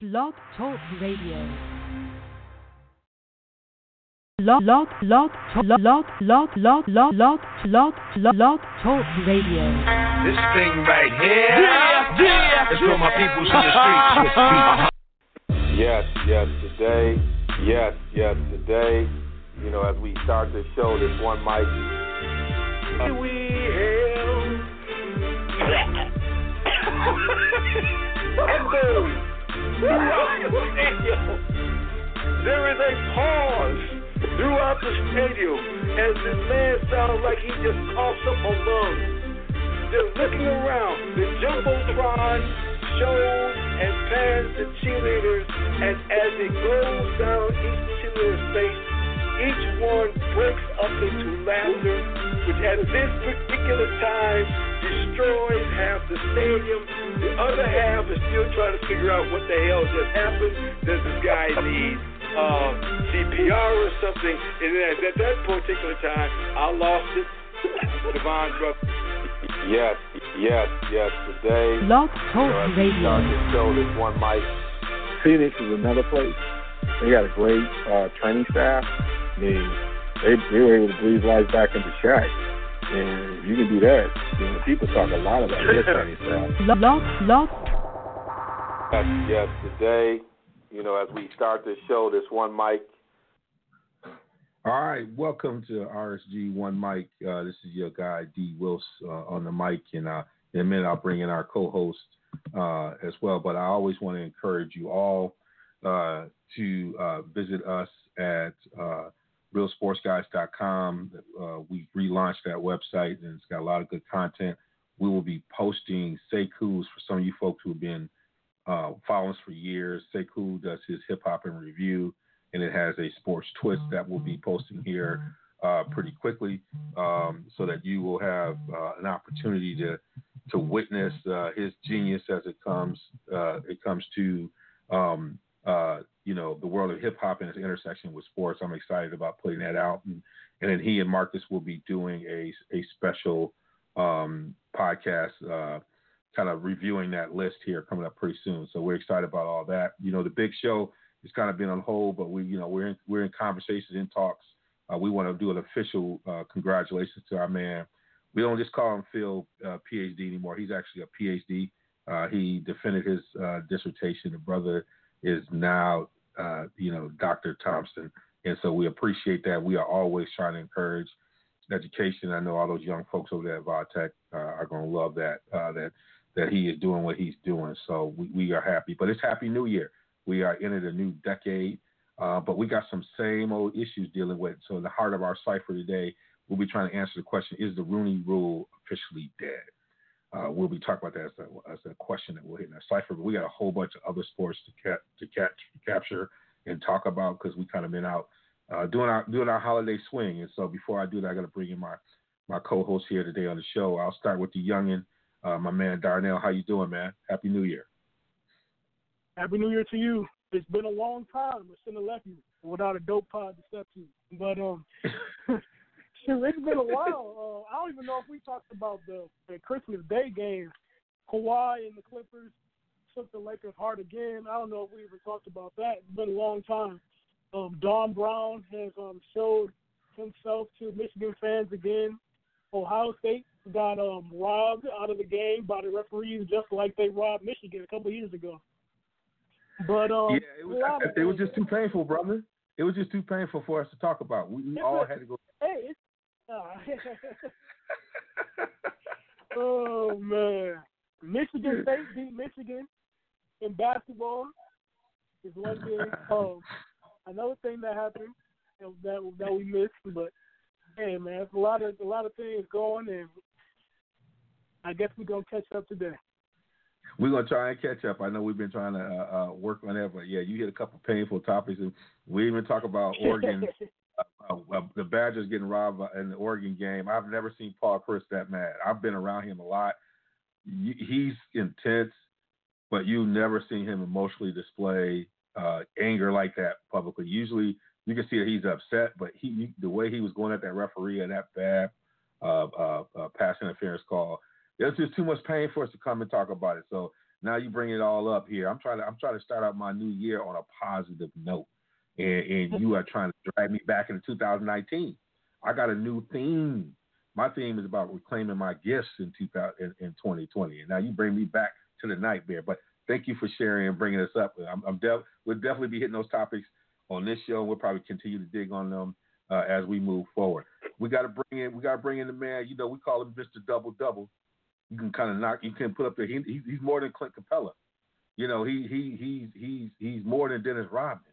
Blog Talk Radio. Log log log log log log log log log log log Talk Radio. This thing right here yeah, yeah. is for my peoples in the streets. Yes, yes, today. Yes, yes, today. You know, as we start the show, this one mic. We hail. There is a pause throughout the stadium as this man sounds like he just coughs up a lung. They're looking around. The Jumbotron shows and pans the cheerleaders, and as it goes down each cheerleader's face, each one breaks up into laughter, which at this particular time destroys half the stadium. The other half is still trying to figure out what the hell just happened. Does this guy need uh, CPR or something? And then at that particular time, I lost it. Devon's brother. Yes, yes, yes, today. Blog Talk you know, as we Radio. start the show, this one mic. Phoenix is another place. They got a great uh, training staff. I mean, they they were able to breathe life back into Shaq. And if you can do that, you know, people talk a lot about their training staff. Log log Yes, yes, today. You know, as we start the show, this one mic. All right, welcome to RSG One Mic. Uh, this is your guy D. Wills uh, on the mic, and uh, in a minute I'll bring in our co-host uh, as well. But I always want to encourage you all uh, to uh, visit us at uh, RealSportsGuys.com. Uh, we relaunched that website, and it's got a lot of good content. We will be posting Seiku's for some of you folks who have been uh, following us for years. Seiku does his hip hop and review and it has a sports twist that we'll be posting here uh, pretty quickly, um, so that you will have uh, an opportunity to to witness uh, his genius as it comes uh, it comes to um, uh, you know the world of hip hop and its intersection with sports. I'm excited about putting that out, and, and then he and Marcus will be doing a a special um, podcast. Uh, kind of reviewing that list here coming up pretty soon. So we're excited about all that. You know, the big show it's kind of been on hold, but we, you know, we're in, we're in conversations, in talks. Uh, we want to do an official uh, congratulations to our man. We don't just call him Phil uh, PhD anymore. He's actually a PhD. He defended his dissertation. The brother is now, uh, you know, Dr. Thompson, and so we appreciate that. We are always trying to encourage education. I know all those young folks over there at VodTech are going to love that that that he is doing what he's doing. So we, we are happy. But it's Happy New Year. We are entered a new decade, uh, but we got some same old issues dealing with. So, in the heart of our cipher today, we'll be trying to answer the question: Is the Rooney Rule officially dead? Uh, we'll be talking about that as a, as a question that we'll hit in our cipher. But we got a whole bunch of other sports to ca- to catch, capture and talk about because we kind of been out uh, doing our doing our holiday swing. And so, before I do that, I got to bring in my my co-host here today on the show. I'll start with the youngin, uh, my man Darnell. How you doing, man? Happy New Year. Happy New Year to you. It's been a long time. I shouldn't have left you without a dope pod to step to. But um, shoot, it's been a while. Uh, I don't even know if we talked about the, the Christmas Day game. Kawhi and the Clippers took the Lakers hard again. I don't know if we even talked about that. It's been a long time. Um, Don Brown has um showed himself to Michigan fans again. Ohio State got um robbed out of the game by the referees just like they robbed Michigan a couple of years ago. But um, yeah, it was, it was just too painful, brother. It was just too painful for us to talk about. We, we all had to go. Hey, it's, uh, oh man, Michigan State beat Michigan in basketball is one. Um, another thing that happened that that we missed, but hey man, it's a lot of a lot of things going, and I guess we're gonna catch up today. We're gonna try and catch up. I know we've been trying to uh, uh, work on that, but yeah, you hit a couple painful topics. And we even talk about Oregon, uh, uh, the Badgers getting robbed in the Oregon game. I've never seen Paul Chryst that mad. I've been around him a lot. He's intense, but you've never seen him emotionally display uh, anger like that publicly. Usually, you can see that he's upset, but he the way he was going at that referee and that bad uh, uh, uh, pass interference call, there's just too much pain for us to come and talk about it. So now you bring it all up here. I'm trying to I'm trying to start out my new year on a positive note, and, and you are trying to drag me back into 2019. I got a new theme. My theme is about reclaiming my gifts in 2000 in, in 2020, and now you bring me back to the nightmare. But thank you for sharing and bringing us up. I'm, I'm def- we'll definitely be hitting those topics on this show, and we'll probably continue to dig on them uh, as we move forward. We got to bring in we got to bring in the man. You know, we call him Mr. Double Double. You can kind of knock. You can put up there. He, he's more than Clint Capela. You know, he he he's he's he's more than Dennis Rodman.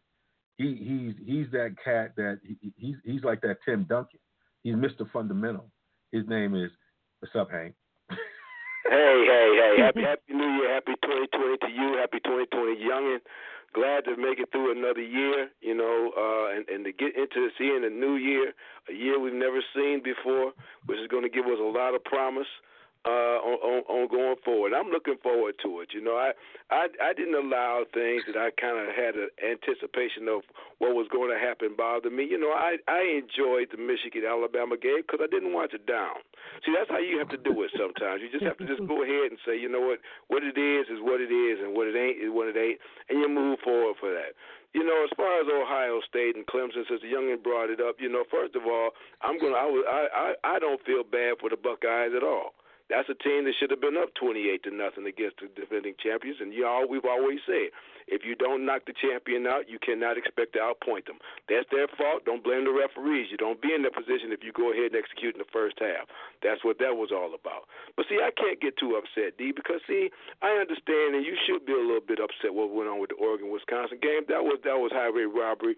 He he's he's that cat that he, he's he's like that Tim Duncan. He's Mr. Fundamental. His name is what's up, Hank? Hey, hey, hey! Happy Happy New Year! Happy 2020 to you! Happy 2020, youngin! Glad to make it through another year, you know, uh, and and to get into this seeing a new year, a year we've never seen before, which is going to give us a lot of promise uh, on, on, on going forward. I'm looking forward to it. You know, I I, I didn't allow things that I kind of had an anticipation of what was going to happen bother me. You know, I I enjoyed the Michigan Alabama game because I didn't watch it down. See, that's how you have to do it sometimes. You just have to just go ahead and say, you know what, what it is is what it is, and what it ain't is what it ain't, and you move forward for that. You know, as far as Ohio State and Clemson, since the youngin brought it up, you know, first of all, I'm gonna, I, I, I, I don't feel bad for the Buckeyes at all. That's a team that should have been up 28 to nothing against the defending champions. And y'all, we've always said, if you don't knock the champion out, you cannot expect to outpoint them. That's their fault. Don't blame the referees. You don't be in that position if you go ahead and execute in the first half. That's what that was all about. But see, I can't get too upset, D, because see, I understand, and you should be a little bit upset what went on with the Oregon Wisconsin game. That was that was highway robbery,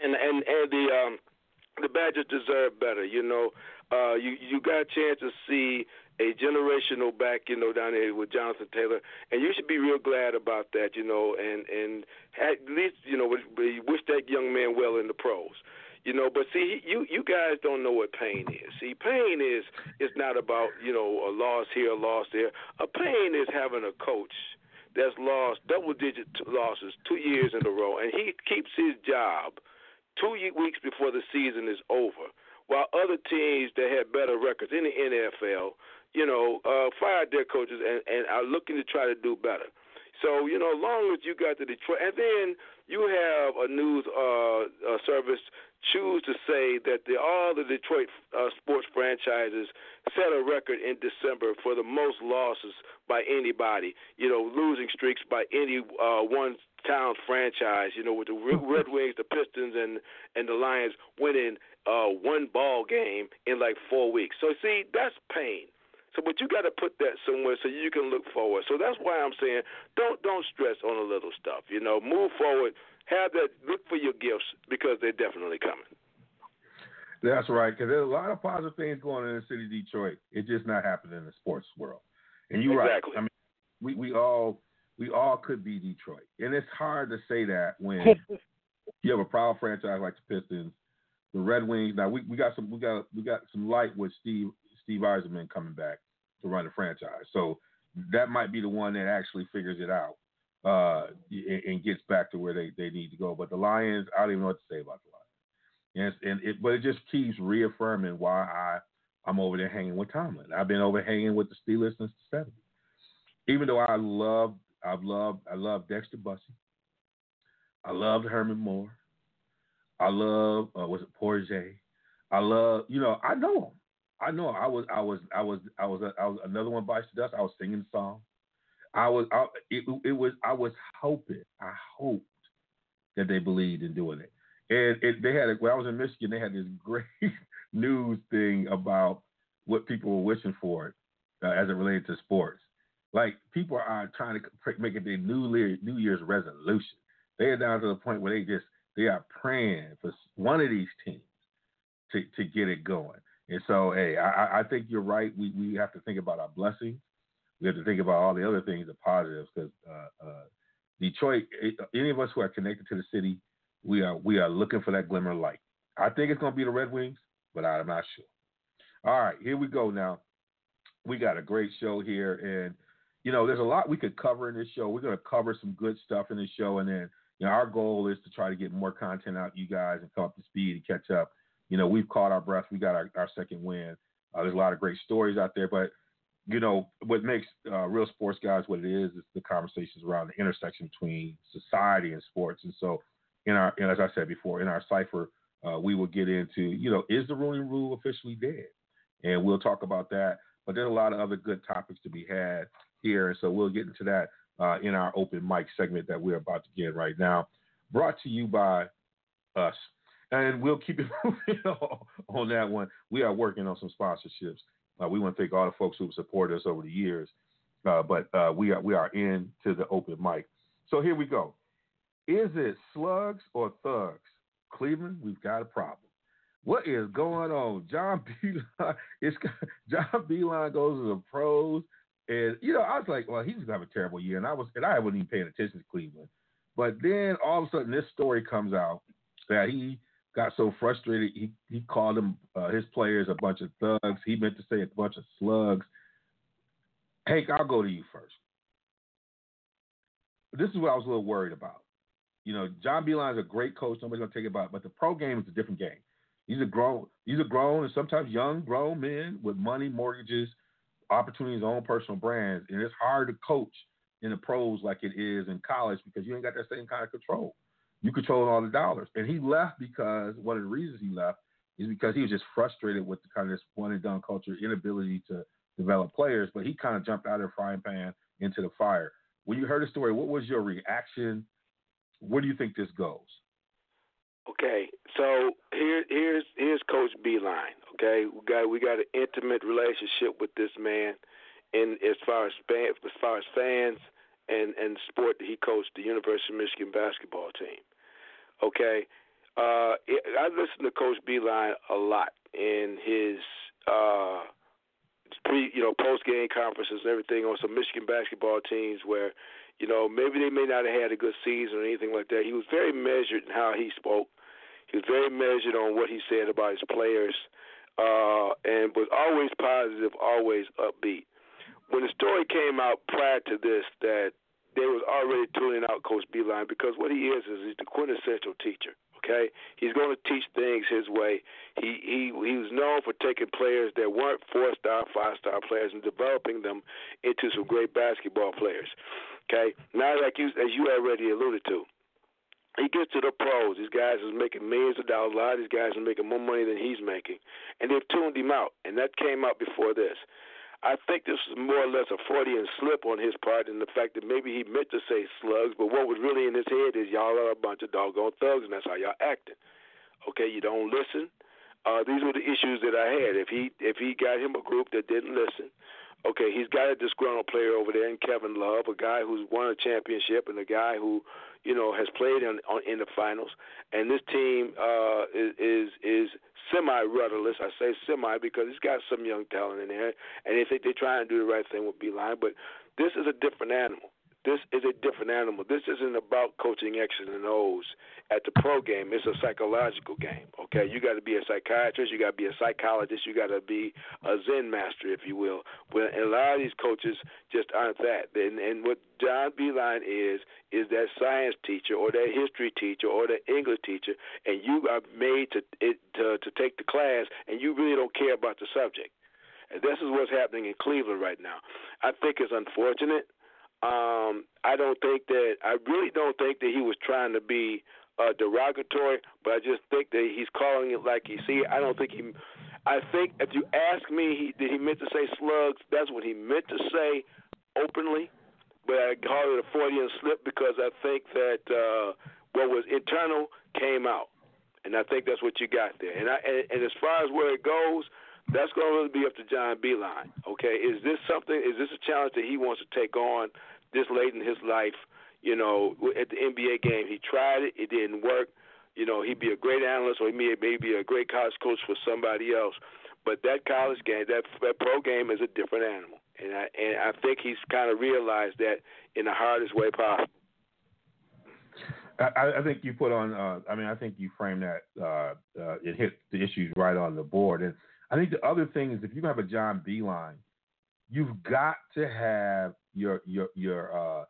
and and and the um the Badgers deserve better. You know, uh, you you got a chance to see a generational back, you know, down there with Jonathan Taylor, and you should be real glad about that, you know, and and at least you know we wish that young man well in the pros. You know, but see, you you guys don't know what pain is. See, pain is is not about you know a loss here, a loss there. A pain is having a coach that's lost double digit losses two years in a row, and he keeps his job two weeks before the season is over, while other teams that have better records in the NFL you know, uh, fired their coaches and, and are looking to try to do better. So, you know, as long as you got the Detroit, and then you have a news uh, uh, service choose to say that the, all the Detroit uh, sports franchises set a record in December for the most losses by anybody. You know, losing streaks by any uh, one town franchise. You know, with the Red Wings, the Pistons, and and the Lions winning uh, one ball game in like four weeks. So see, that's pain. So, but you got to put that somewhere so you can look forward. So that's why I'm saying don't don't stress on the little stuff. You know, move forward. Have that. Look for your gifts because they're definitely coming. That's right. Because there's a lot of positive things going on in the city of Detroit. It's just not happening in the sports world. And you're exactly. right. I mean, we we all we all could be Detroit, and it's hard to say that when you have a proud franchise like the Pistons, the Red Wings. Now we, we got some we got we got some light with Steve Steve Yzerman coming back to run the franchise. So that might be the one that actually figures it out uh, and, gets back to where they, they need to go. But the Lions, I don't even know what to say about the Lions. And, and it, but it just keeps reaffirming why I I'm over there hanging with Tomlin. I've been over hanging with the Steelers since the '70s. Even though I love, I've loved, I love Dexter Bussey. I loved Herman Moore. I love, uh, was it Poirier? I love, you know, I know him. I know I was I was I was I was I was another one bites the dust. I was singing song. I was I, it, it was I was hoping I hoped that they believed in doing it. And it, they had when I was in Michigan, they had this great news thing about what people were wishing for uh, as it related to sports. Like people are trying to make it their New Year New Year's resolution. They are down to the point where they just they are praying for one of these teams to to get it going. And so, hey, I, I think you're right. We we have to think about our blessings. we have to think about all the other things, the positives, because uh, uh, Detroit, any of us who are connected to the city, we are we are looking for that glimmer of light. I think it's going to be the Red Wings, but I'm not sure. All right, here we go now. We got a great show here, and you know, there's a lot we could cover in this show. We're going to cover some good stuff in this show, and then you know, our goal is to try to get more content out you guys and come up to speed and catch up. You know, we've caught our breath. We got our, our second win. Uh, there's a lot of great stories out there, but you know, what makes uh, real sports guys what it is is the conversations around the intersection between society and sports. And so, in our, and as I said before, in our cipher, uh, we will get into, you know, is the Rooney Rule officially dead? And we'll talk about that. But there's a lot of other good topics to be had here, and so we'll get into that uh, in our open mic segment that we're about to get right now. Brought to you by us. And we'll keep it on that one. We are working on some sponsorships. Uh, we want to thank all the folks who have supported us over the years. Uh, but uh, we are we are into the open mic. So here we go. Is it slugs or thugs? Cleveland, we've got a problem. What is going on? John Beilein, it's John Beilein goes to the pros, and you know I was like, well, he's gonna have a terrible year, and I was and I wasn't even paying attention to Cleveland. But then all of a sudden, this story comes out that he got so frustrated he he called them uh, his players a bunch of thugs. He meant to say a bunch of slugs. Hank, I'll go to you first. This is what I was a little worried about. You know, John Beilein is a great coach. Nobody's gonna take it about, but the pro game is a different game. These are grown, these are grown and sometimes young grown men with money, mortgages, opportunities, own personal brands, and it's hard to coach in the pros like it is in college because you ain't got that same kind of control you control all the dollars. And he left because one of the reasons he left is because he was just frustrated with the kind of this one and done culture, inability to develop players. But he kind of jumped out of the frying pan into the fire. When you heard the story, what was your reaction? Where do you think this goes? Okay, so here, here's here's Coach Beilein. Okay, we got we got an intimate relationship with this man, and as far as as far as fans and and sport that he coached, the University of Michigan basketball team. Okay, uh, I listen to Coach Beilein a lot in his uh, pre, you know, post game conferences and everything on some Michigan basketball teams where, you know, maybe they may not have had a good season or anything like that. He was very measured in how he spoke. He was very measured on what he said about his players, uh, and was always positive, always upbeat. When the story came out prior to this that they was already tuning out Coach Beilein because what he is is he's the quintessential teacher. Okay, he's going to teach things his way. He he he was known for taking players that weren't four star, five star players and developing them into some great basketball players. Okay, now like you as you already alluded to, he gets to the pros. These guys are making millions of dollars. A lot of these guys are making more money than he's making, and they've tuned him out. And that came out before this. I think this is more or less a Freudian slip on his part, and the fact that maybe he meant to say slugs, but what was really in his head is y'all are a bunch of doggone thugs, and that's how y'all acting. Okay, you don't listen. Uh, these were the issues that I had. If he if he got him a group that didn't listen, okay, he's got a disgruntled player over there in Kevin Love, a guy who's won a championship, and a guy who you know has played in on, in the finals. And this team uh, is is is semi rudderless. I say semi because he's got some young talent in there, and they think they're trying to do the right thing with Beilein. But this is a different animal. This is a different animal. This isn't about coaching X's and O's at the pro game. It's a psychological game. Okay, you got to be a psychiatrist. You got to be a psychologist. You got to be a Zen master, if you will. Well, a lot of these coaches just aren't that. And, and what John Beilein is is that science teacher or that history teacher or that English teacher, and you are made to it, to to take the class, and you really don't care about the subject. And this is what's happening in Cleveland right now. I think it's unfortunate. Um, I don't think that I really don't think that he was trying to be uh, derogatory, but I just think that he's calling it like he see. I don't think he. I think if you ask me, he did he meant to say slugs? That's what he meant to say openly, but I call it a Freudian slip because I think that uh, what was internal came out, and I think that's what you got there. And I and, and as far as where it goes, that's going to be up to John Beilein. Okay, is this something? Is this a challenge that he wants to take on? This late in his life. You know, at the NBA game, he tried it, it didn't work. You know, he'd be a great analyst, or he may, may be a great college coach for somebody else. But that college game, that that pro game, is a different animal. and I and I think he's kind of realized that in the hardest way possible. I, I think you put on. Uh, I mean, I think you framed that. Uh, uh, it hit the issues right on the board, and I think the other thing is if you have a John Beilein, you've got to have your your your uh,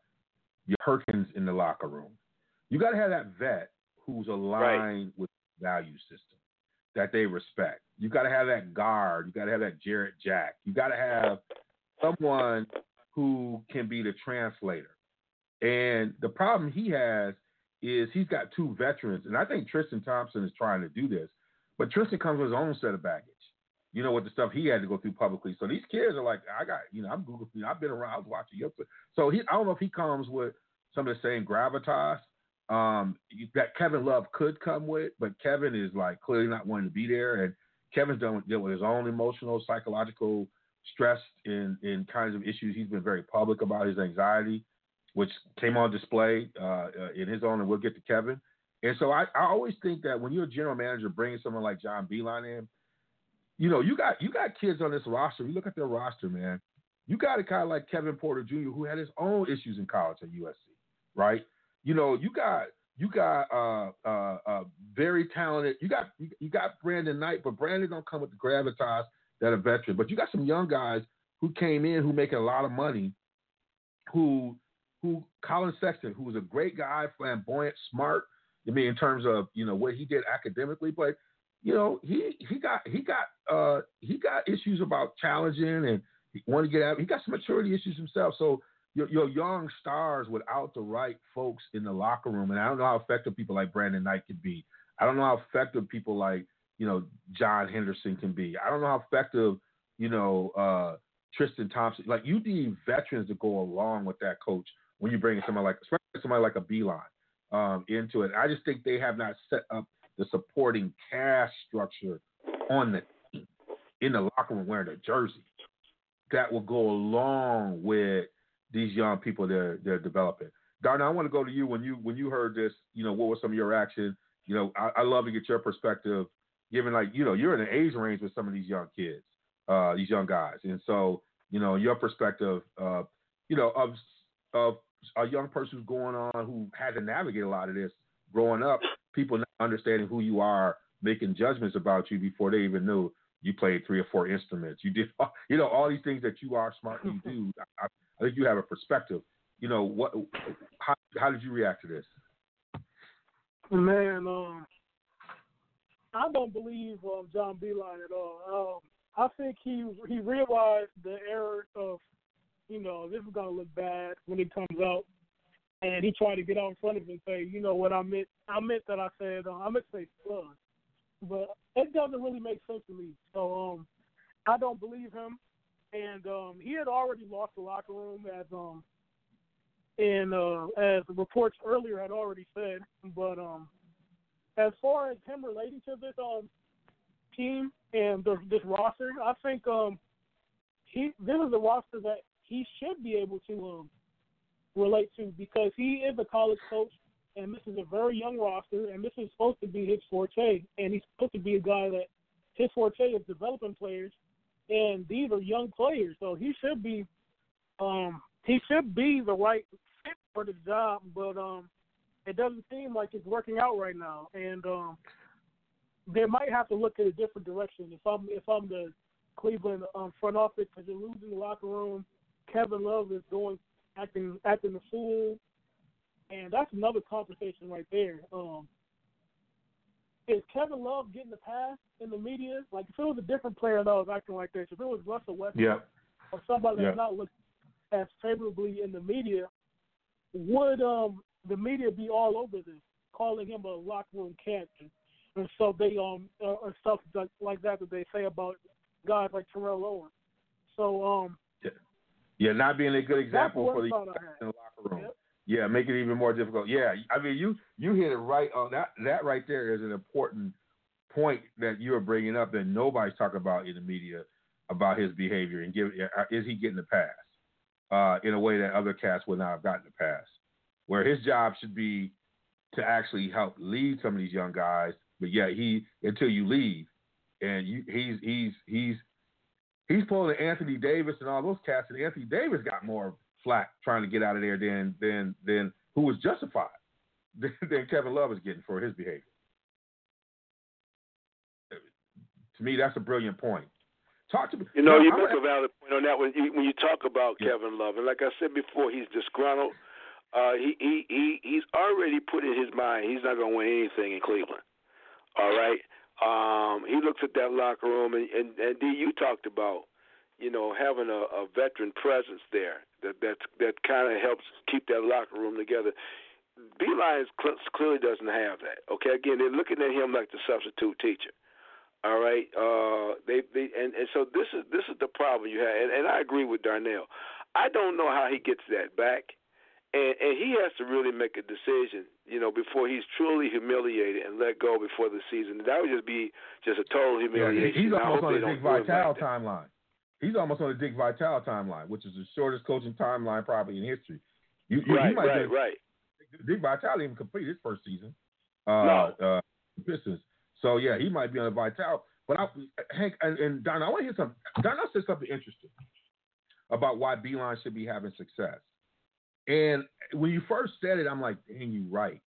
your Perkins in the locker room. You got to have that vet who's aligned right. with the value system that they respect. You got to have that guard. You got to have that Jarrett Jack. You got to have someone who can be the translator. And the problem he has is he's got two veterans, and I think Tristan Thompson is trying to do this, but Tristan comes with his own set of baggage. You know, what the stuff he had to go through publicly. So these kids are like, I got, you know, I'm Google, you know, I've been around, I was watching you. So he, I don't know if he comes with some of the same gravitas um, that Kevin Love could come with, but Kevin is like clearly not wanting to be there, and Kevin's done deal with his own emotional, psychological stress in in kinds of issues. He's been very public about his anxiety which came on display uh, in his own, and we'll get to Kevin. And so I, I always think that when you're a general manager bringing someone like John Beilein in, you know, you got you got kids on this roster. You look at their roster, man. You got a guy like Kevin Porter Jr. who had his own issues in college at USC, right? You know, you got you got uh, uh, uh, very talented. You got you, got Brandon Knight, but Brandon don't come with the gravitas that a veteran. But you got some young guys who came in who making a lot of money, who who Collin Sexton, who was a great guy, flamboyant, smart. I mean, in terms of you know what he did academically, but you know he he got he got uh he got issues about challenging and he wanted to get out. He got some maturity issues himself. So your, your young stars without the right folks in the locker room, and I don't know how effective people like Brandon Knight can be. I don't know how effective people like you know John Henderson can be. I don't know how effective you know uh Tristan Thompson. Like you need veterans to go along with that coach when you bring somebody like especially somebody like a Beilein um, into it. I just think they have not set up the supporting cast structure on the in the locker room wearing a jersey that will go along with these young people they're they're developing. Darnell, I want to go to you when you when you heard this. You know, what was some of your reaction? You know, I, I love to get your perspective, given like you know you're in an age range with some of these young kids, uh, these young guys, and so you know your perspective, uh, you know, of of a young person who's going on who had to navigate a lot of this growing up, people not understanding who you are, making judgments about you before they even knew you played three or four instruments. You did, you know, all these things that you are smart and you do. I, I think you have a perspective. You know, what? How, how did you react to this? Man, um, I don't believe um, John Beilein at all. Um, I think he he realized the error of you know, this is gonna look bad when it comes out. And he tried to get out in front of it and say, you know what I meant I meant that I said uh, I meant to say flood. But it doesn't really make sense to me. So um I don't believe him. And um he had already lost the locker room as um and uh as the reports earlier had already said. But um as far as him relating to this um team and the, this roster, I think um he this is a roster that he should be able to um, relate to because he is a college coach and this is a very young roster and this is supposed to be his forte and he's supposed to be a guy that his forte is developing players and these are young players so he should be um he should be the right fit for the job but um it doesn't seem like it's working out right now and um they might have to look at a different direction. If I'm if I'm the Cleveland um, front office because they're losing the locker room Kevin Love is going acting acting the fool, and that's another conversation right there. Um, is Kevin Love getting the pass in the media? Like if it was a different player that was acting like this, if it was Russell Westbrook yeah. or somebody that's yeah. not looked as favorably in the media, would um the media be all over this, calling him a locker room captain, and so they um uh, or stuff like that that they say about guys like Terrell Owens. So um yeah, not being a good example for the in the locker room. Yep. Yeah, make it even more difficult. Yeah, I mean, you you hit it right on that. That right there is an important point that you are bringing up that nobody's talking about in the media about his behavior and give uh, is he getting the pass uh, in a way that other cats would not have gotten the pass, where his job should be to actually help lead some of these young guys. But yeah, he until you leave, and you, he's he's he's he's pulling Anthony Davis and all those cats, and Anthony Davis got more flack trying to get out of there than than than who was justified than Kevin Love is getting for his behavior. To me, that's a brilliant point. Talk to me. You know, No, you I make a valid point on that when you, when you talk about Kevin Love, and like I said before, he's disgruntled. Uh, he he he he's already put in his mind he's not going to win anything in Cleveland. All right. Um, he looks at that locker room, and and, and D, you talked about, you know, having a, a veteran presence there that that that kind of helps keep that locker room together. Beilein cl- clearly doesn't have that. Okay, again, they're looking at him like the substitute teacher. All right, uh, they they and, and so this is this is the problem you have, and, and I agree with Darnell. I don't know how he gets that back, and and he has to really make a decision, you know, before he's truly humiliated and let go before the season. That would just be just a total Yeah, humiliation. he's almost on the Dick Vitale like timeline. He's almost on the Dick Vitale timeline, which is the shortest coaching timeline probably in history. You, you, Right, he might right, right. Dick Vitale didn't even complete his first season. Uh, uh, Pistons. So yeah, he might be on the Vitale. But I, Hank and, and Don, I want to hear something. Don said something interesting about why Beilein should be having success. And when you first said it, I'm like, dang, you right.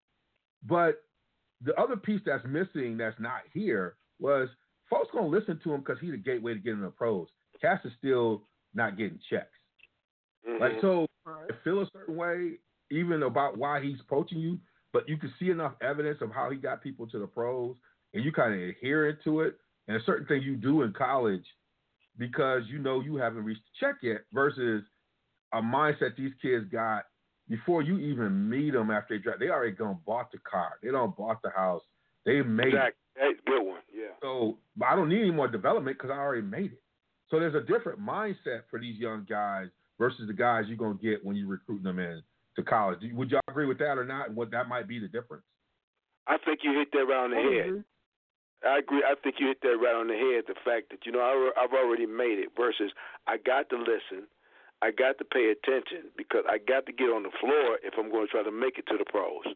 But the other piece that's missing, that's not here, was folks gonna listen to him because he's a gateway to getting the pros. Cass is still not getting checks. Like Mhm. so, I feel a certain way even about why he's poaching you, but you can see enough evidence of how he got people to the pros, and you kind of adhere to it. And a certain thing you do in college because you know you haven't reached the check yet, versus a mindset these kids got before you even meet them after they draft. They already gone bought the car, they don't bought the house, they made it. Exactly. That's a good one. Yeah. So but I don't need any more development because I already made it. So there's a different mindset for these young guys versus the guys you're gonna get when you recruit them in to college. Would y'all agree with that or not? And what that might be the difference? I think you hit that right on the head. I agree. I think you hit that right on the head. The fact that you know I, I've already made it versus I got to listen, I got to pay attention because I got to get on the floor if I'm going to try to make it to the pros.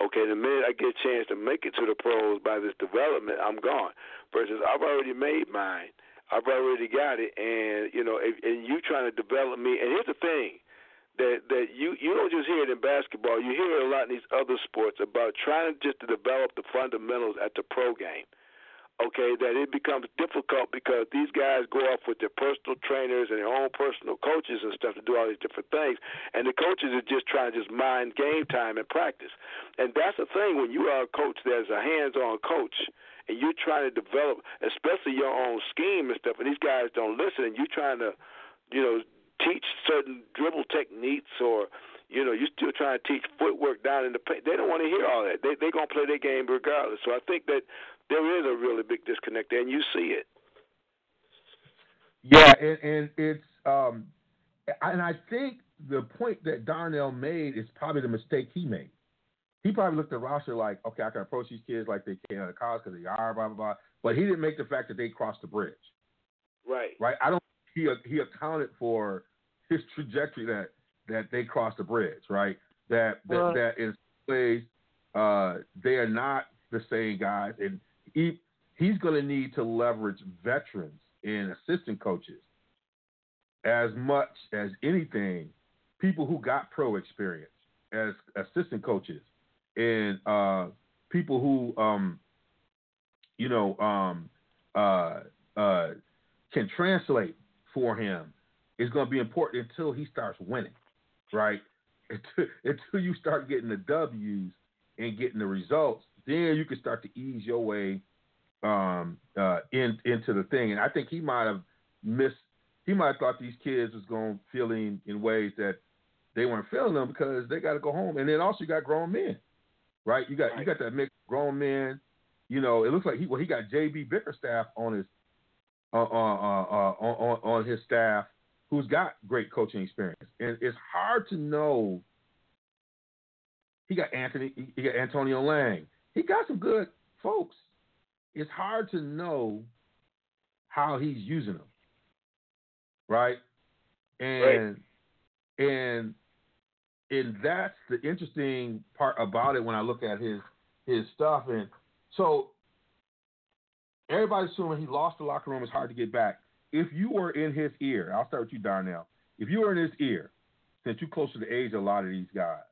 Okay, the minute I get a chance to make it to the pros by this development, I'm gone. Versus I've already made mine. I've already got it, and you know, if, and you trying to develop me. And here's the thing that that you you don't just hear it in basketball. You hear it a lot in these other sports about trying just to develop the fundamentals at the pro game. Okay, that it becomes difficult because these guys go off with their personal trainers and their own personal coaches and stuff to do all these different things, and the coaches are just trying to just mind game time and practice. And that's the thing when you are a coach that's a hands-on coach and you're trying to develop, especially your own scheme and stuff, and these guys don't listen, and you're trying to, you know, teach certain dribble techniques or you know, you're still trying to teach footwork down in the paint. They don't want to hear all that. They they're gonna play their game regardless. So I think that there is a really big disconnect there, and you see it. Yeah, and, and it's um, and I think the point that Darnell made is probably the mistake he made. He probably looked at the roster like, okay, I can approach these kids like they can at college because they are blah blah blah. But he didn't make the fact that they crossed the bridge, Right. right? I don't. He he accounted for his trajectory that that they crossed the bridge, right? That that Right. that in some ways uh, they are not the same guys, and he he's going to need to leverage veterans and assistant coaches as much as anything. People who got pro experience as assistant coaches and uh, people who um, you know um, uh, uh, can translate for him is going to be important until he starts winning, right? Until, until you start getting the W's and getting the results, then you can start to ease your way um, uh, in, into the thing. And I think he might have missed. He might have thought these kids was going to feel him in ways that they weren't feeling them because they got to go home. And then also you got grown men, right? You got you got that mix grown men. You know, it looks like he well he got JB Bickerstaff on his uh, uh, uh, uh, on on his staff who's got great coaching experience, and it's hard to know. He got Anthony, he got Antonio Lang. He got some good folks. It's hard to know how he's using them, right? And and and that's the interesting part about it when I look at his his stuff. And so everybody's assuming he lost the locker room. It's hard to get back. if you were in his ear, I'll start with you, Darnell. If you were in his ear, since you're close to the age of a lot of these guys,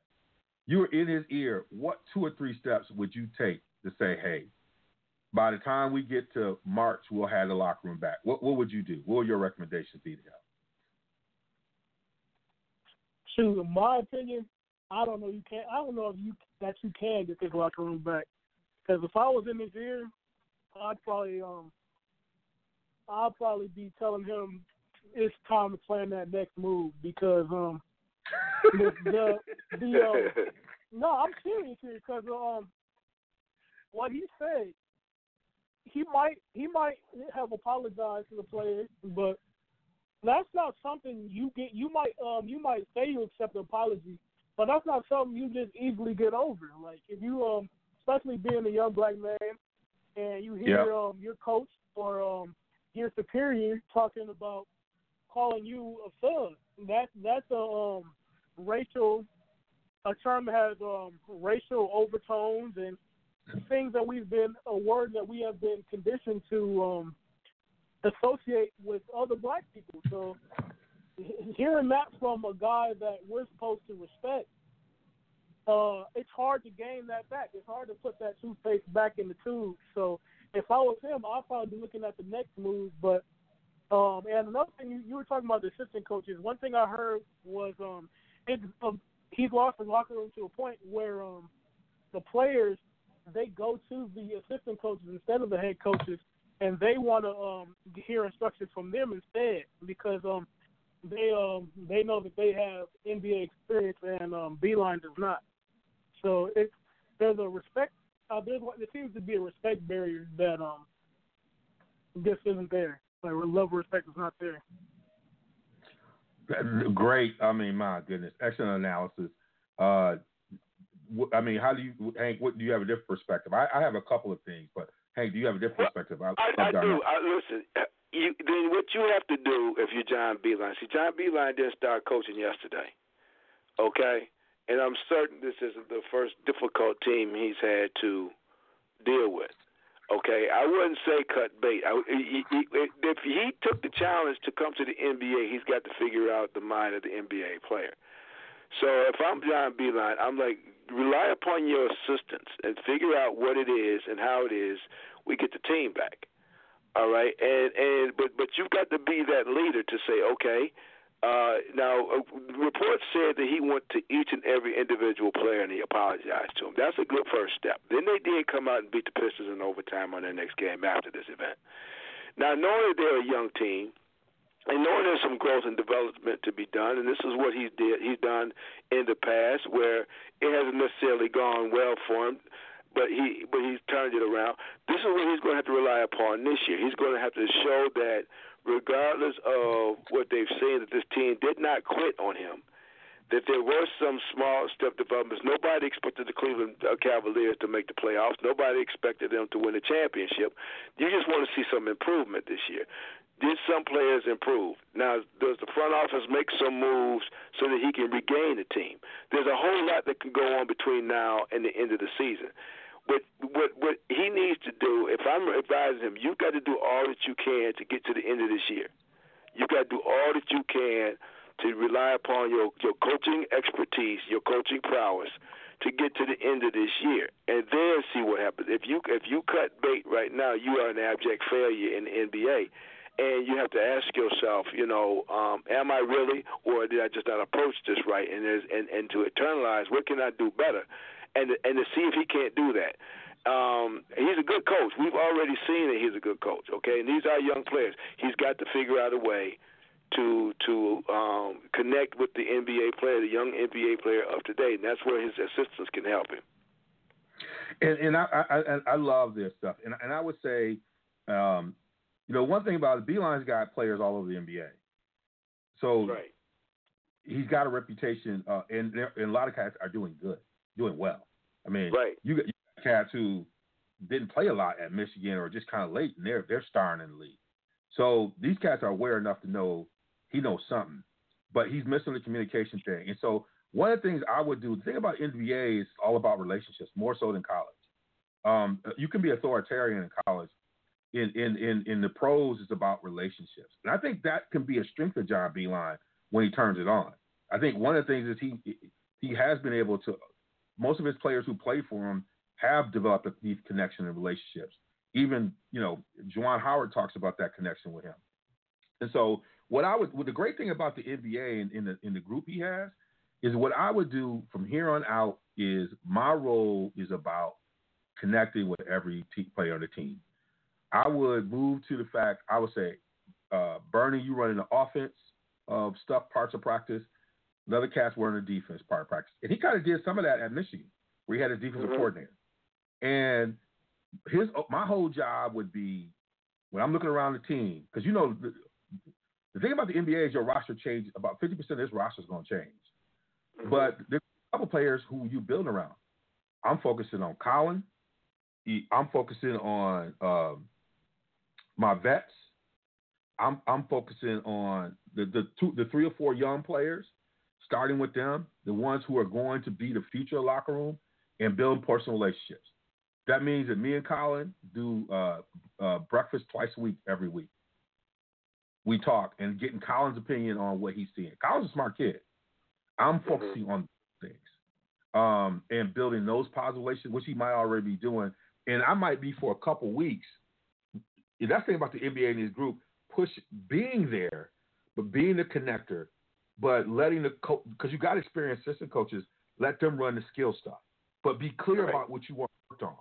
you were in his ear, what two or three steps would you take to say, hey, by the time we get to March, we'll have the locker room back? What what would you do? What would your recommendations be to him? Shoot, in my opinion, I don't know. You can't. I don't know if you that you can get this locker room back. Because if I was in his ear, I'd probably um, I'd probably be telling him it's time to plan that next move because um, the the, the uh, no, I'm serious here because um, what he said, he might he might have apologized to the players, but that's not something you get. You might um you might say you accept the apology, but that's not something you just easily get over. Like if you um especially being a young black man and you hear Yeah. um your coach or um your superior talking about calling you a thug, that that's a um racial a term that has um racial overtones and things that we've been a word that we have been conditioned to um associate with other black people. So hearing that from a guy that we're supposed to respect, uh, it's hard to gain that back. It's hard to put that toothpaste back in the tube. So if I was him, I'd probably be looking at the next move. But um, and another thing you, you were talking about the assistant coaches. One thing I heard was um, it, um he's lost his locker room to a point where um, the players they go to the assistant coaches instead of the head coaches, and they want to um, hear instructions from them instead because um, they um, they know that they have NBA experience and um, Beilein does not. So it's there's a respect. Uh, there's there seems to be a respect barrier that um just isn't there. Like level of respect is not there. Great. I mean, my goodness, excellent analysis. Uh, wh- I mean, how do you, Hank? What do you have a different perspective? I, I have a couple of things, but Hank, do you have a different perspective? I, I, I do. I, listen, you, then what you have to do if you're John Beilein, see, John Beilein didn't start coaching yesterday, okay? And I'm certain this isn't the first difficult team he's had to deal with. Okay, I wouldn't say cut bait. I, he, he, if he took the challenge to come to the NBA, he's got to figure out the mind of the NBA player. So if I'm John Beilein, I'm like, rely upon your assistants and figure out what it is and how it is we get the team back. All right, and and but but you've got to be that leader to say, okay. Uh, now, uh, reports said that he went to each and every individual player and he apologized to him. That's a good first step. Then they did come out and beat the Pistons in overtime on their next game after this event. Now, knowing that they're a young team, and knowing there's some growth and development to be done, and this is what he did. He's done in the past, where it hasn't necessarily gone well for him, but he but he's turned it around. This is what he's going to have to rely upon this year. He's going to have to show that, regardless of what they've seen, that this team did not quit on him. That there were some small step developments. Nobody expected the Cleveland uh, Cavaliers to make the playoffs. Nobody expected them to win a championship. You just want to see some improvement this year. Did some players improve? Now, does the front office make some moves so that he can regain the team? There's a whole lot that can go on between now and the end of the season. What what what he needs to do, if I'm advising him, you've got to do all that you can to get to the end of this year. You've got to do all that you can to rely upon your your coaching expertise, your coaching prowess, to get to the end of this year, and then see what happens. If you if you cut bait right now, you are an abject failure in the NBA and you have to ask yourself, you know, um, am I really, or did I just not approach this right? And and and to internalize, what can I do better, and and to see if he can't do that. Um, he's a good coach. We've already seen that he's a good coach. Okay, and these are young players. He's got to figure out a way to to um, connect with the NBA player, the young NBA player of today, and that's where his assistants can help him. And, and I, I I- love this stuff, and and I would say, um, you know, one thing about it, Beilein's got players all over the NBA, so Right. he's got a reputation, uh, and and a lot of cats are doing good, doing well. I mean, Right. you got, you got cats who didn't play a lot at Michigan or just kind of late, and they're they're starring in the league. So these cats are aware enough to know he knows something, but he's missing the communication thing. And so one of the things I would do, the thing about NBA is all about relationships, more so than college. Um, you can be authoritarian in college, in, in, in, in the pros, it's about relationships. And I think that can be a strength of John Beilein when he turns it on. I think one of the things is he he has been able to. Most of his players who play for him have developed a deep connection and relationships. Even you know, Juwan Howard talks about that connection with him. And so, what I would, well, the great thing about the NBA and in the in the group he has is what I would do from here on out is my role is about connecting with every player on the team. I would move to the fact I would say, uh, Bernie, you running the offense of stuff parts of practice. Another cat's running the defense part of practice, and he kind of did some of that at Michigan, where he had a defensive mm-hmm. coordinator. And his my whole job would be when I'm looking around the team because you know the, the, thing about the NBA is your roster changes about 50 percent of this roster is going to change, mm-hmm. but there's a couple players who you build around. I'm focusing on Collin. I'm focusing on um, my vets. I'm I'm focusing on the the two the three or four young players, starting with them, the ones who are going to be the future locker room, and build personal relationships. That means that me and Collin do uh, uh, breakfast twice a week, every week. We talk and getting Collin's opinion on what he's seeing. Collin's a smart kid. I'm mm-hmm. focusing on things um, and building those positive relationships, which he might already be doing. And I might be for a couple weeks. That's the thing about the NBA and his group, push being there, but being the connector, but letting the coach, because you got experienced assistant coaches, let them run the skill stuff. But be clear right. about what you want worked on.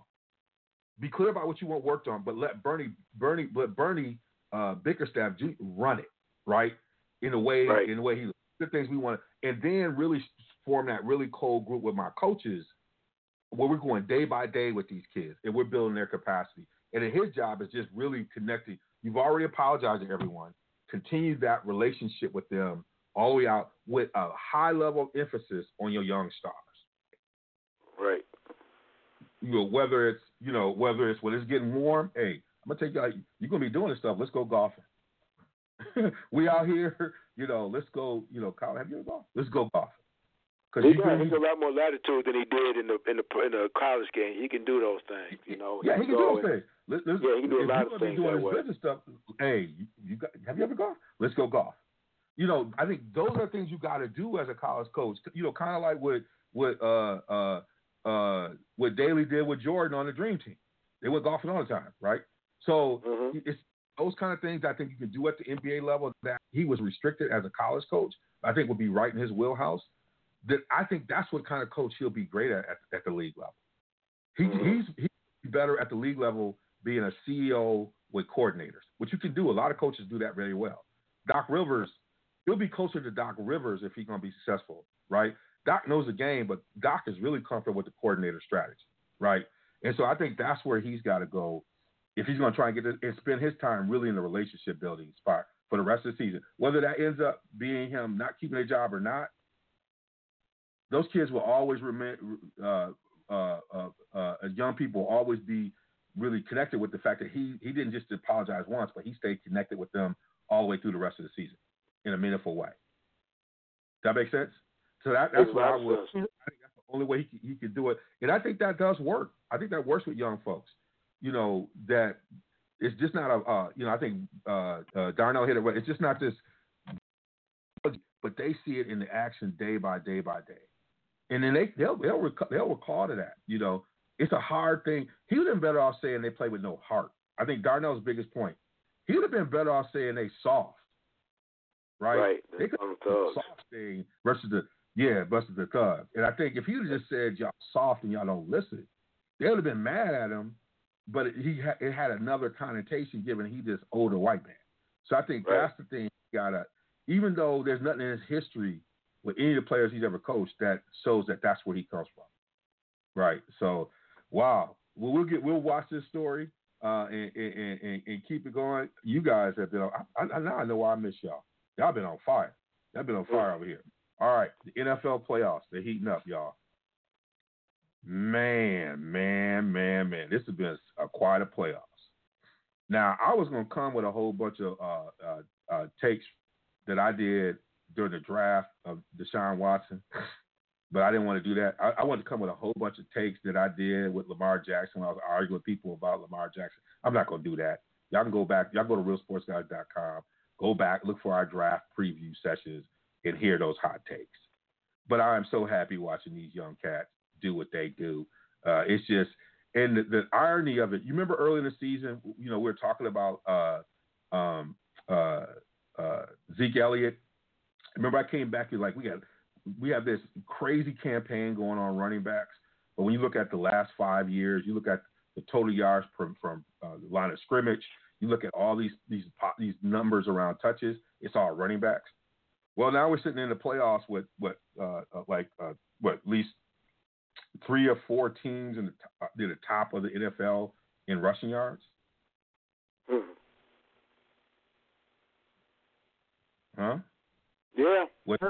Be clear about what you want worked on, but let Bernie, Bernie, let Bernie uh, Bickerstaff run it right in the way, right. in the way he the things we want, and then really form that really cold group with my coaches, where we're going day by day with these kids, and we're building their capacity. And his job is just really connecting. You've already apologized to everyone. Continue that relationship with them all the way out with a high level of emphasis on your young stars. Right. You know, whether it's you know whether it's when it's getting warm. Hey, I'm gonna take you. Out, you're gonna be doing this stuff. Let's go golfing. we out here. You know, let's go. You know, Kyle, have you ever golfed? Let's go golfing. Cause he got he's a lot more latitude than he did in the in the in the college game. He can do those things, you know. Yeah, he, can do those things. Let's, let's, yeah, he can do a lot of things doing that way. business stuff. Hey, you, you got, have you ever golfed? Let's go golf. You know, I think those are things you got to do as a college coach. You know, kind of like what what uh uh uh, what Daly did with Jordan on the Dream Team. They went golfing all the time, right? So mm-hmm. it's those kind of things I think you can do at the NBA level that he was restricted as a college coach. I think would be right in his wheelhouse. That I think that's what kind of coach he'll be great at at, at the league level. He, mm-hmm. He's he's better at the league level being a CEO with coordinators, which you can do. A lot of coaches do that very well. Doc Rivers, he'll be closer to Doc Rivers if he's going to be successful, right? Doc knows the game, but Doc is really comfortable with the coordinator strategy, right? And so I think that's where he's got to go if he's going to try and get it and spend his time really in the relationship building spot for the rest of the season. Whether that ends up being him not keeping a job or not, those kids will always remain. Uh, uh, uh, uh, young people will always be really connected with the fact that he he didn't just apologize once, but he stayed connected with them all the way through the rest of the season in a meaningful way. Does that make sense? So that, that's what I would. I think that's the only way he he could do it, and I think that does work. I think that works with young folks. You know that it's just not a. Uh, you know I think uh, uh, Darnell hit it right. It's just not this, but they see it in the action day by day by day, and then they they'll they'll, rec- they'll recall to that. You know it's a hard thing. He would have been better off saying they play with no heart. I think Darnell's biggest point. He would have been better off saying they soft. Right. Right. They could soft thing versus the yeah, busted the thug. And I think if he'd just said y'all soft and y'all don't listen, they would have been mad at him. But it, he ha- it had another connotation given he just older white man. So I think right. that's the thing. Gotta, even though there's nothing in his history with any of the players he's ever coached that shows that that's where he comes from. Right. So, wow. Well, we'll get we'll watch this story uh, and, and, and, and, keep it going. You guys have been. I, I, now I know why I miss y'all. Y'all been on fire. Y'all been on fire over here. All right, the NFL playoffs, they're heating up, y'all. Man, man, man, man. This has been a, quite a playoffs. Now, I was going to come with a whole bunch of uh, uh, uh, takes that I did during the draft of Deshaun Watson, but I didn't want to do that. I, I wanted to come with a whole bunch of takes that I did with Lamar Jackson when I was arguing with people about Lamar Jackson. I'm not going to do that. Y'all can go back. Y'all go to realsportsguys.com. Go back, look for our draft preview sessions, and hear those hot takes. But I am so happy watching these young cats do what they do. Uh, it's just, and the, the, irony of it. You remember early in the season, you know, we were talking about uh, um, uh, uh Zeke Elliott. Remember, I came back and like we got we have this crazy campaign going on running backs, but when you look at the last five years, you look at the total yards from from uh, the line of scrimmage, you look at all these these these numbers around touches, it's all running backs. Well, now we're sitting in the playoffs with what uh, uh like uh, what at least three or four teams in the, uh, near the top of the NFL in rushing yards. Hmm. Huh? Yeah. What,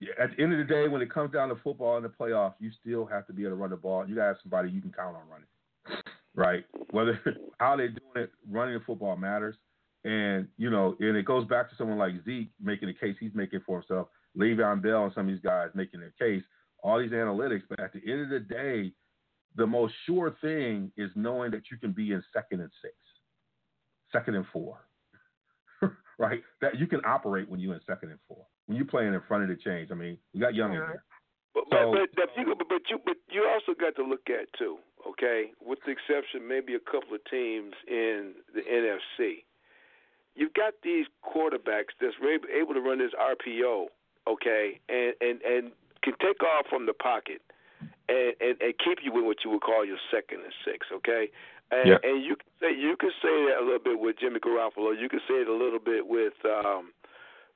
yeah, at the end of the day, when it comes down to football in the playoffs, you still have to be able to run the ball. You got to have somebody you can count on running, right? Whether how they're doing it, running the football matters. And you know, and it goes back to someone like Zeke making the case he's making for himself, Le'Veon Bell and some of these guys making their case, all these analytics. But at the end of the day, the most sure thing is knowing that you can be in second and six, second and four, right? That you can operate when you're in second and four when you're playing in front of the change. I mean, you got young in there. But, so, but, but, you, but you but you also got to look at too, okay? With the exception maybe a couple of teams in the NFC, you've got these quarterbacks that's able to run this RPO, okay, and and and can take off from the pocket and and, and keep you in what you would call your second and six, okay? And, yeah. and you can say you can say that a little bit with Jimmy Garoppolo. You can say it a little bit with um,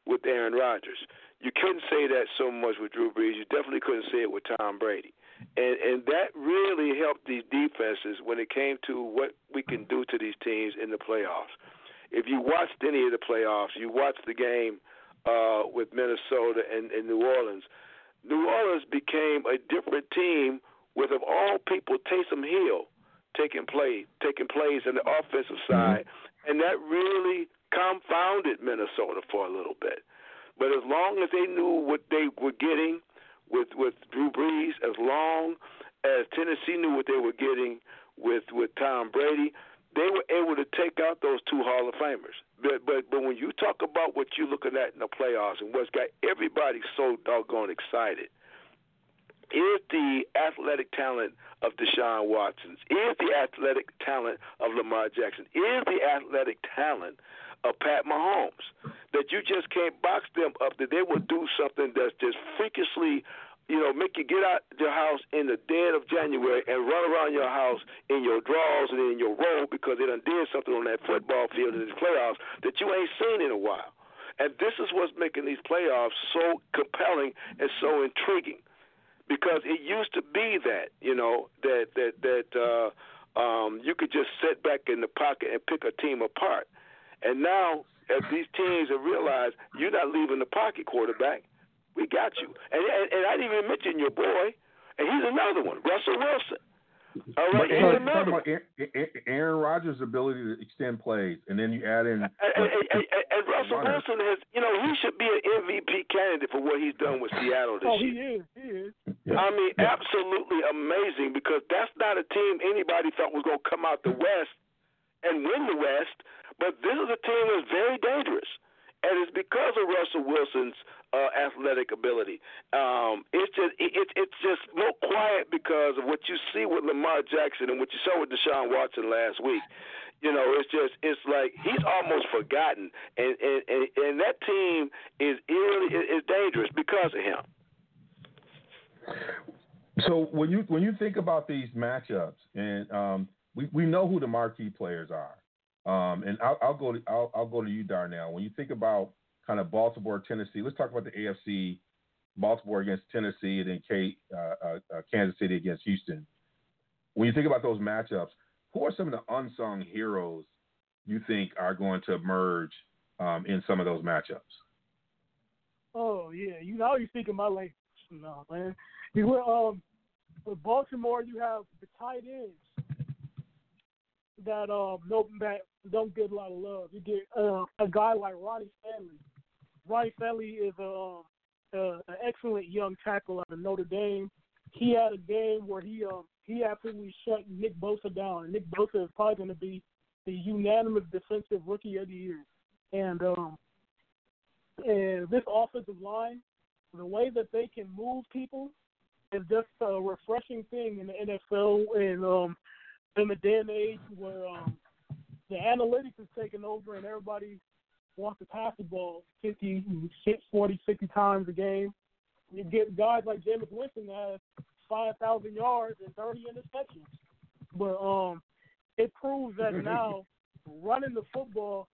with Aaron Rodgers. You couldn't say that so much with Drew Brees. You definitely couldn't say it with Tom Brady. And and that really helped these defenses when it came to what we can do to these teams in the playoffs. If you watched any of the playoffs, you watched the game uh, with Minnesota and, and New Orleans. New Orleans became a different team with, of all people, Taysom Hill taking play, taking plays on the offensive side, mm-hmm. and that really confounded Minnesota for a little bit. But as long as they knew what they were getting with with Drew Brees, as long as Tennessee knew what they were getting with with Tom Brady, they were able to take out those two Hall of Famers. But but but when you talk about what you're looking at in the playoffs and what's got everybody so doggone excited, is the athletic talent of Deshaun Watson, is the athletic talent of Lamar Jackson, is the athletic talent of Pat Mahomes. That you just can't box them up. That they will do something that's just freakishly, you know, make you get out your house in the dead of January and run around your house in your drawers and in your robe because they done did something on that football field in these playoffs that you ain't seen in a while. And this is what's making these playoffs so compelling and so intriguing, because it used to be that you know that that that uh, um, you could just sit back in the pocket and pick a team apart. And now, as these teams have realized you're not leaving the pocket quarterback, we got you. And, and, and I didn't even mention your boy, and he's another one, Russell Wilson. All right, but Aaron, talking about Aaron Rodgers' ability to extend plays, and then you add in. And, and, and, and Russell runners. Wilson has, you know, he should be an MVP candidate for what he's done with Seattle this oh, year. he is. He is. Yeah. I mean, yeah. absolutely amazing because that's not a team anybody thought was going to come out the West and win the West. But this is a team that's very dangerous, and it's because of Russell Wilson's uh, athletic ability. Um, it's just it, it's just more quiet because of what you see with Lamar Jackson and what you saw with Deshaun Watson last week. You know, it's just it's like he's almost forgotten, and and and, and that team is eerily is dangerous because of him. So when you when you think about these matchups, and um, we we know who the marquee players are. Um, and I'll, I'll go to I'll, I'll, go to you, Darnell. When you think about kind of Baltimore, Tennessee, let's talk about the AFC. Baltimore against Tennessee, and then K, uh, uh, uh, Kansas City against Houston. When you think about those matchups, who are some of the unsung heroes you think are going to emerge um, in some of those matchups? Oh yeah, you know you're speaking my language, no man. You um, with Baltimore, you have the tight ends that um no that don't get a lot of love. You get uh, a guy like Ronnie Stanley. Ronnie Stanley is a, um, uh, an excellent young tackle out of Notre Dame. He had a game where he um he absolutely shut Nick Bosa down. Nick Bosa is probably going to be the unanimous defensive rookie of the year. And um, and this offensive line, the way that they can move people is just a refreshing thing in the NFL and um, in the day and age where um, the analytics is taking over and everybody wants to pass the ball 50, 40, 50 times a game. You get guys like Jameis Winston that has 5,000 yards and 30 interceptions. But um, it proves that now running the football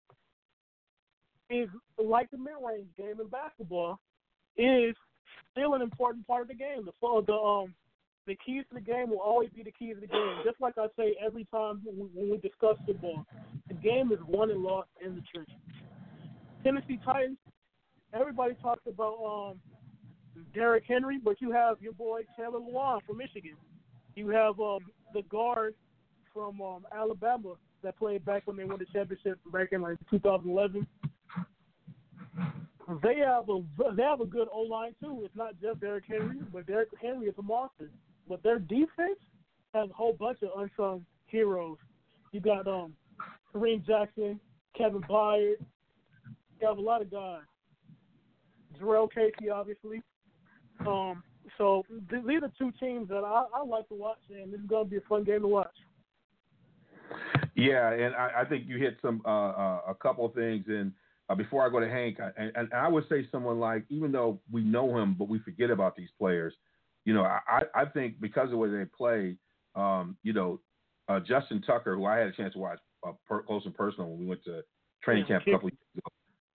is like the mid-range game in basketball is still an important part of the game. The the um the keys to the game will always be the keys to the game. Just like I say every time when we discuss football, the game is won and lost in the trenches. Tennessee Titans. Everybody talks about um Derrick Henry, but you have your boy Taylor Lewan from Michigan. You have um the guard from um Alabama that played back when they won the championship back in like 2011. They have a they have a good O line too. It's not just Derrick Henry, but Derrick Henry is a monster. But their defense has a whole bunch of unsung heroes. You got um Kareem Jackson, Kevin Byard. You have a lot of guys. Jurrell Casey, obviously. Um, so th- these are two teams that I, I like to watch, and this is going to be a fun game to watch. Yeah, and I, I think you hit some uh, uh, a couple of things. And uh, before I go to Hank, I, and, and I would say someone like, even though we know him, but we forget about these players. You know, I, I think because of the way they play, um, you know, uh, Justin Tucker, who I had a chance to watch uh, per, close and personal when we went to training camp a couple of years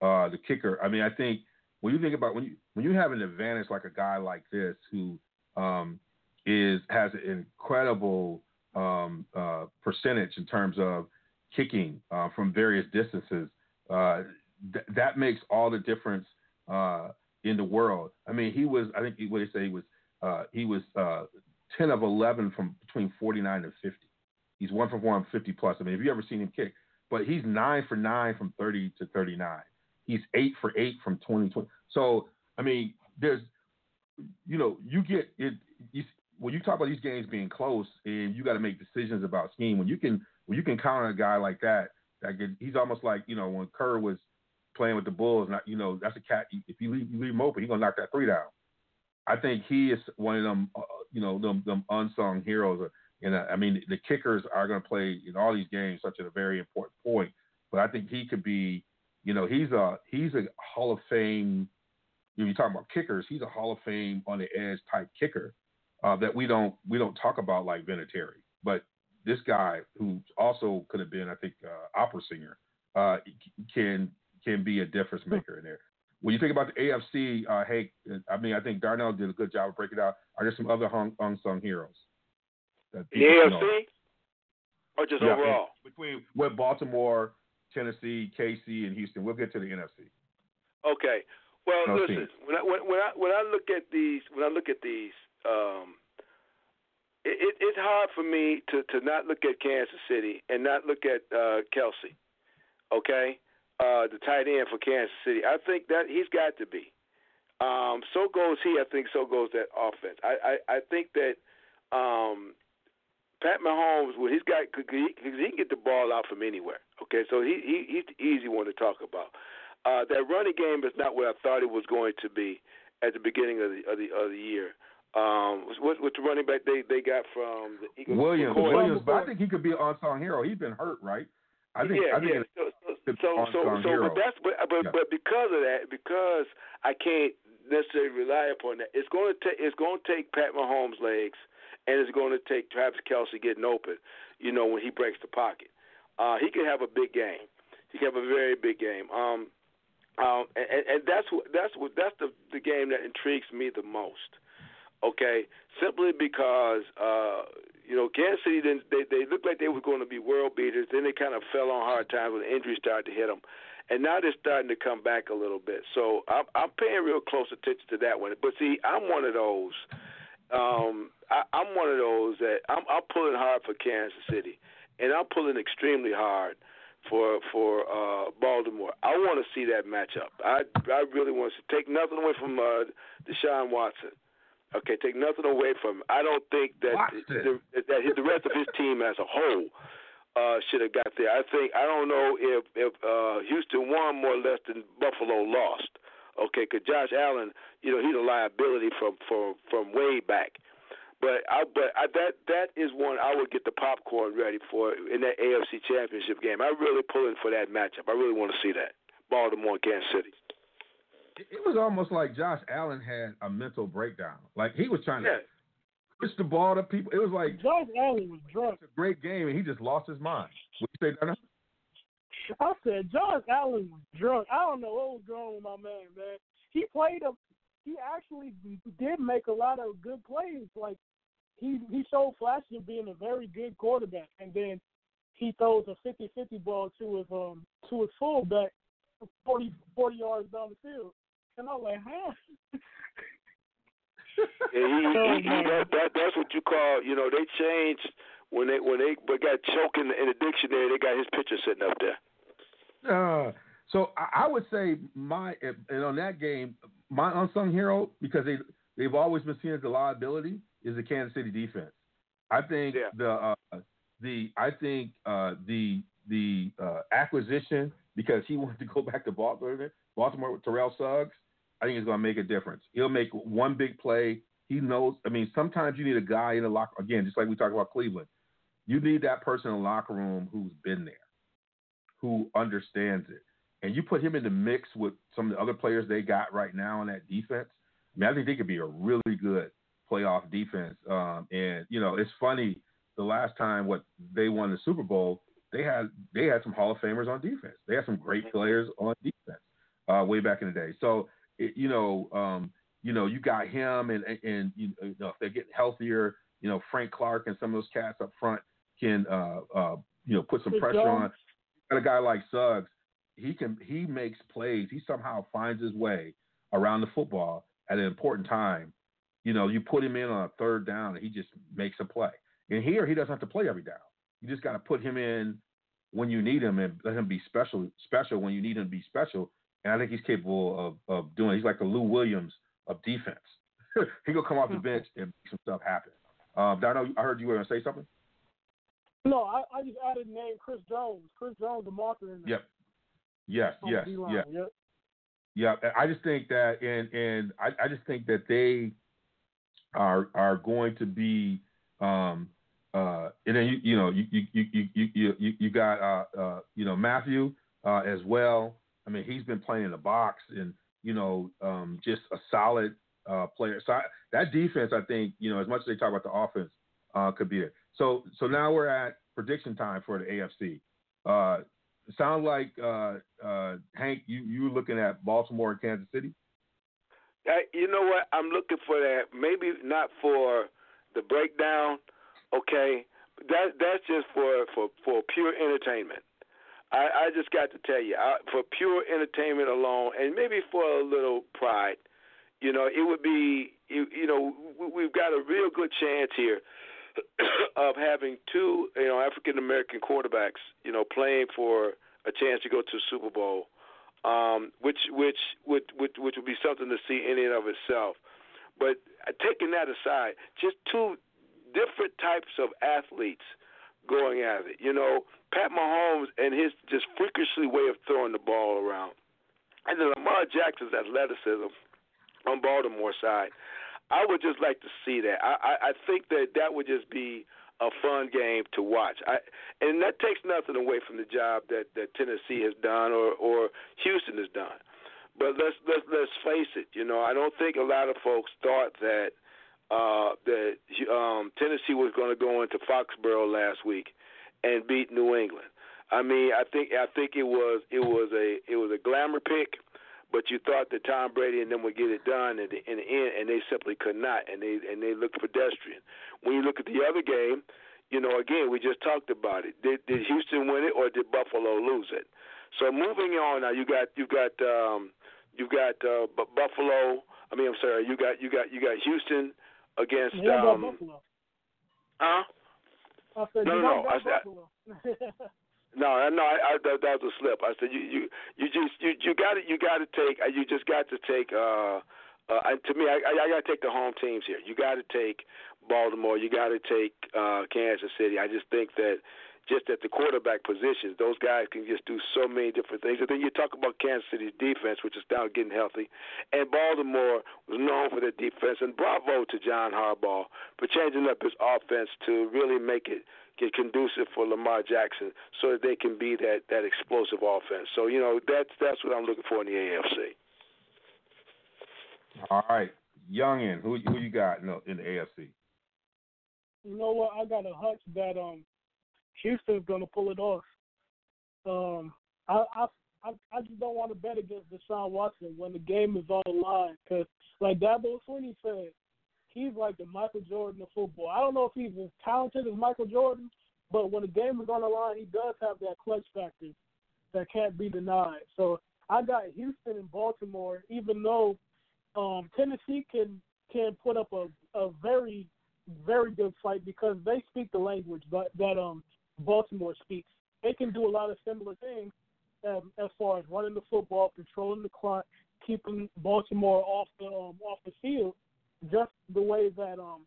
ago, uh, the kicker. I mean, I think when you think about when you when you have an advantage like a guy like this who um, is has an incredible um, uh, percentage in terms of kicking uh, from various distances, uh, th- that makes all the difference uh, in the world. I mean, he was, I think, what they say he was, uh, he was uh, 10 of 11 from between 49 and 50. He's one for one, 50 plus. I mean, have you ever seen him kick? But he's nine for nine from 30 to 39. He's eight for eight from 2020. So, I mean, there's, you know, you get it. You, when you talk about these games being close and you got to make decisions about scheme, when you can when you can count on a guy like that, that get, he's almost like you know when Kerr was playing with the Bulls, not you know that's a cat. If you leave, you leave him open, he's gonna knock that three down. I think he is one of them, uh, you know, them, them unsung heroes. And I mean, the kickers are going to play in all these games such a very important point. But I think he could be, you know, he's a he's a Hall of Fame. You know, you talking about kickers, he's a Hall of Fame on the edge type kicker uh, that we don't we don't talk about like Vinatieri. But this guy, who also could have been, I think, uh, opera singer, uh, can can be a difference hmm. maker in there. When you think about the AFC, uh, hey, I mean, I think Darnell did a good job of breaking it out. Are there some other hung, unsung heroes? The AFC, know? or just yeah, overall? Between with Baltimore, Tennessee, KC, and Houston. We'll get to the NFC. Okay. Well, no listen. When I, when, when I when I look at these, when I look at these, um, it, it, it's hard for me to, to not look at Kansas City and not look at uh, Kelce, okay, uh, the tight end for Kansas City. I think that he's got to be. Um, so goes he. I think so goes that offense. I I, I think that um, Pat Mahomes, well, he's got because he, he can get the ball out from anywhere. Okay, so he, he he's the easy one to talk about. Uh, that running game is not what I thought it was going to be at the beginning of the of the, of the year. Um, what, what's the running back they, they got from the Eagles? Williams. Williams, but I think he could be an unsung hero. He's been hurt, right? I think. Yeah, I think yeah. So, so, so, so, but that's but but, yeah. but because of that, because I can't necessarily rely upon that, it's going to take it's going to take Pat Mahomes' legs, and it's going to take Travis Kelce getting open. You know, when he breaks the pocket, uh, he can have a big game. He can have a very big game. Um, um, and, and that's what that's what that's the the game that intrigues me the most okay, simply because uh, you know Kansas City didn't they they looked like they were going to be world beaters. Then they kind of fell on hard times when injuries started to hit them, and now they're starting to come back a little bit. So I'm, I'm paying real close attention to that one. But see, I'm one of those. Um, I, I'm one of those that I'm, I'm pulling hard for Kansas City, and I'm pulling extremely hard for for uh, Baltimore. I want to see that matchup. I I really want to take nothing away from uh, Deshaun Watson. Okay, take nothing away from him. I don't think that the, that the rest of his team as a whole uh, should have got there. I think I don't know if if uh, Houston won more or less than Buffalo lost. Okay, because Josh Allen, you know, he's a liability from from from way back. But I but I, that that is one I would get the popcorn ready for in that AFC Championship game. I really pulling for that matchup. I really want to see that Baltimore and Kansas City. It was almost like Josh Allen had a mental breakdown. Like he was trying to push the ball to people. It was like Josh Allen was drunk. It's a great game, and he just lost his mind. What you say, Donna? I said Josh Allen was drunk. I don't know what was going on with my man, man. He played a he actually did make a lot of good plays. Like he he showed flashes of being a very good quarterback, and then he throws a 50-50 ball to his um to his fullback, 40, 40 yards down the field, and I'm like, huh? he, he, he, that, that that's what you call you know they changed when they when they but got choking in the dictionary they got his picture sitting up there. Uh, so I, I would say my and on that game my unsung hero because they they've always been seen as a liability is the Kansas City defense. I think yeah. the uh, the I think uh, the the uh, acquisition because he wanted to go back to Baltimore, Baltimore with Terrell Suggs. I think it's going to make a difference. He'll make one big play. He knows. I mean, sometimes you need a guy in the locker. Again, just like we talked about Cleveland, you need that person in the locker room who's been there, who understands it, and you put him in the mix with some of the other players they got right now on that defense. I mean, I think they could be a really good playoff defense. Um, and you know, it's funny. The last time what they won the Super Bowl, they had they had some Hall of Famers on defense. They had some great players on defense uh, way back in the day. So it, you know, um, you know, you got him, and and you know, if they get healthier, you know, Frank Clark and some of those cats up front can uh, uh, you know put some pressure on. Got a guy like Suggs, he can he makes plays. He somehow finds his way around the football at an important time you know, you put him in on a third down and he just makes a play. And here he doesn't have to play every down. You just got to put him in when you need him and let him be special, special when you need him to be special. And I think he's capable of, of doing. He's like the Lou Williams of defense. he gonna come off the bench and make some stuff happen. Um, Dino, I heard you were gonna say something. No, I, I just added name Chris Jones. Chris Jones, the marker in there. Yep. Yes. Yes. Yeah. Yep. Yeah. I just think that, and and I, I just think that they are are going to be um, uh, and then you you know you you you you you, you got uh, uh, you know Mathieu uh, as well. I mean he's been playing in the box and you know um, just a solid uh, player. So I, that defense, I think you know as much as they talk about the offense, uh, could be it. So so now we're at prediction time for the AFC. Uh, sounds like Hank, you you looking at Baltimore and Kansas City. You know what? I'm looking for that. Maybe not for the breakdown. Okay, that that's just for for for pure entertainment. I, I just got to tell you, I, for pure entertainment alone, and maybe for a little pride, you know, it would be you, you know we've got a real good chance here of having two you know African American quarterbacks, you know, playing for a chance to go to Super Bowl um, which which would, would which would be something to see in and of itself. But uh, taking that aside, just two different types of athletes going at it. You know, Pat Mahomes and his just freakishly way of throwing the ball around, and then Lamar Jackson's athleticism on Baltimore side. I would just like to see that. I, I, I think that that would just be a fun game to watch. I, and that takes nothing away from the job that, that Tennessee has done or, or Houston has done. But let's let's let's face it. You know, I don't think a lot of folks thought that uh, that um, Tennessee was going to go into Foxborough last week and beat New England. I mean, I think I think it was it was a it was a glamour pick but you thought that Tom Brady and them would get it done in the, in the end, and they simply could not, and they and they looked pedestrian. When you look at the other game, you know, again, we just talked about it. Did, did Houston win it or did Buffalo lose it? So moving on now, you got you got um, you got uh, Buffalo. I mean, I'm sorry, you got you got you got Houston against. Yeah, um, Buffalo. Huh? I said, no, no, no. I said, No, no, I, I, that, that was a slip. I said you, you, you just, you, you got to, you got to take, uh, you just got to take. uh uh, to me, I, I, I got to take the home teams here. You got to take Baltimore. You got to take uh Kansas City. I just think that, just at the quarterback positions. Those guys can just do so many different things. And then you talk about Kansas City's defense, which is now getting healthy, and Baltimore was known for their defense. And bravo to John Harbaugh for changing up his offense to really make it get conducive for Lamar Jackson, so that they can be that that explosive offense. So you know that's that's what I'm looking for in the AFC. All right, Youngin, who who you got in the, in the AFC? You know what? I got a hunch that um Houston's gonna pull it off. Um, I I I, just don't want to bet against Deshaun Watson when the game is on the line because, like Dabo Swinney said, he's like the Michael Jordan of football. I don't know if he's as talented as Michael Jordan, but when the game is on the line, he does have that clutch factor that can't be denied. So I got Houston and Baltimore, even though um, Tennessee can can put up a, a very very good fight because they speak the language that, that um Baltimore speaks. They can do a lot of similar things um, as far as running the football, controlling the clock, keeping Baltimore off the um, off the field, just the way that um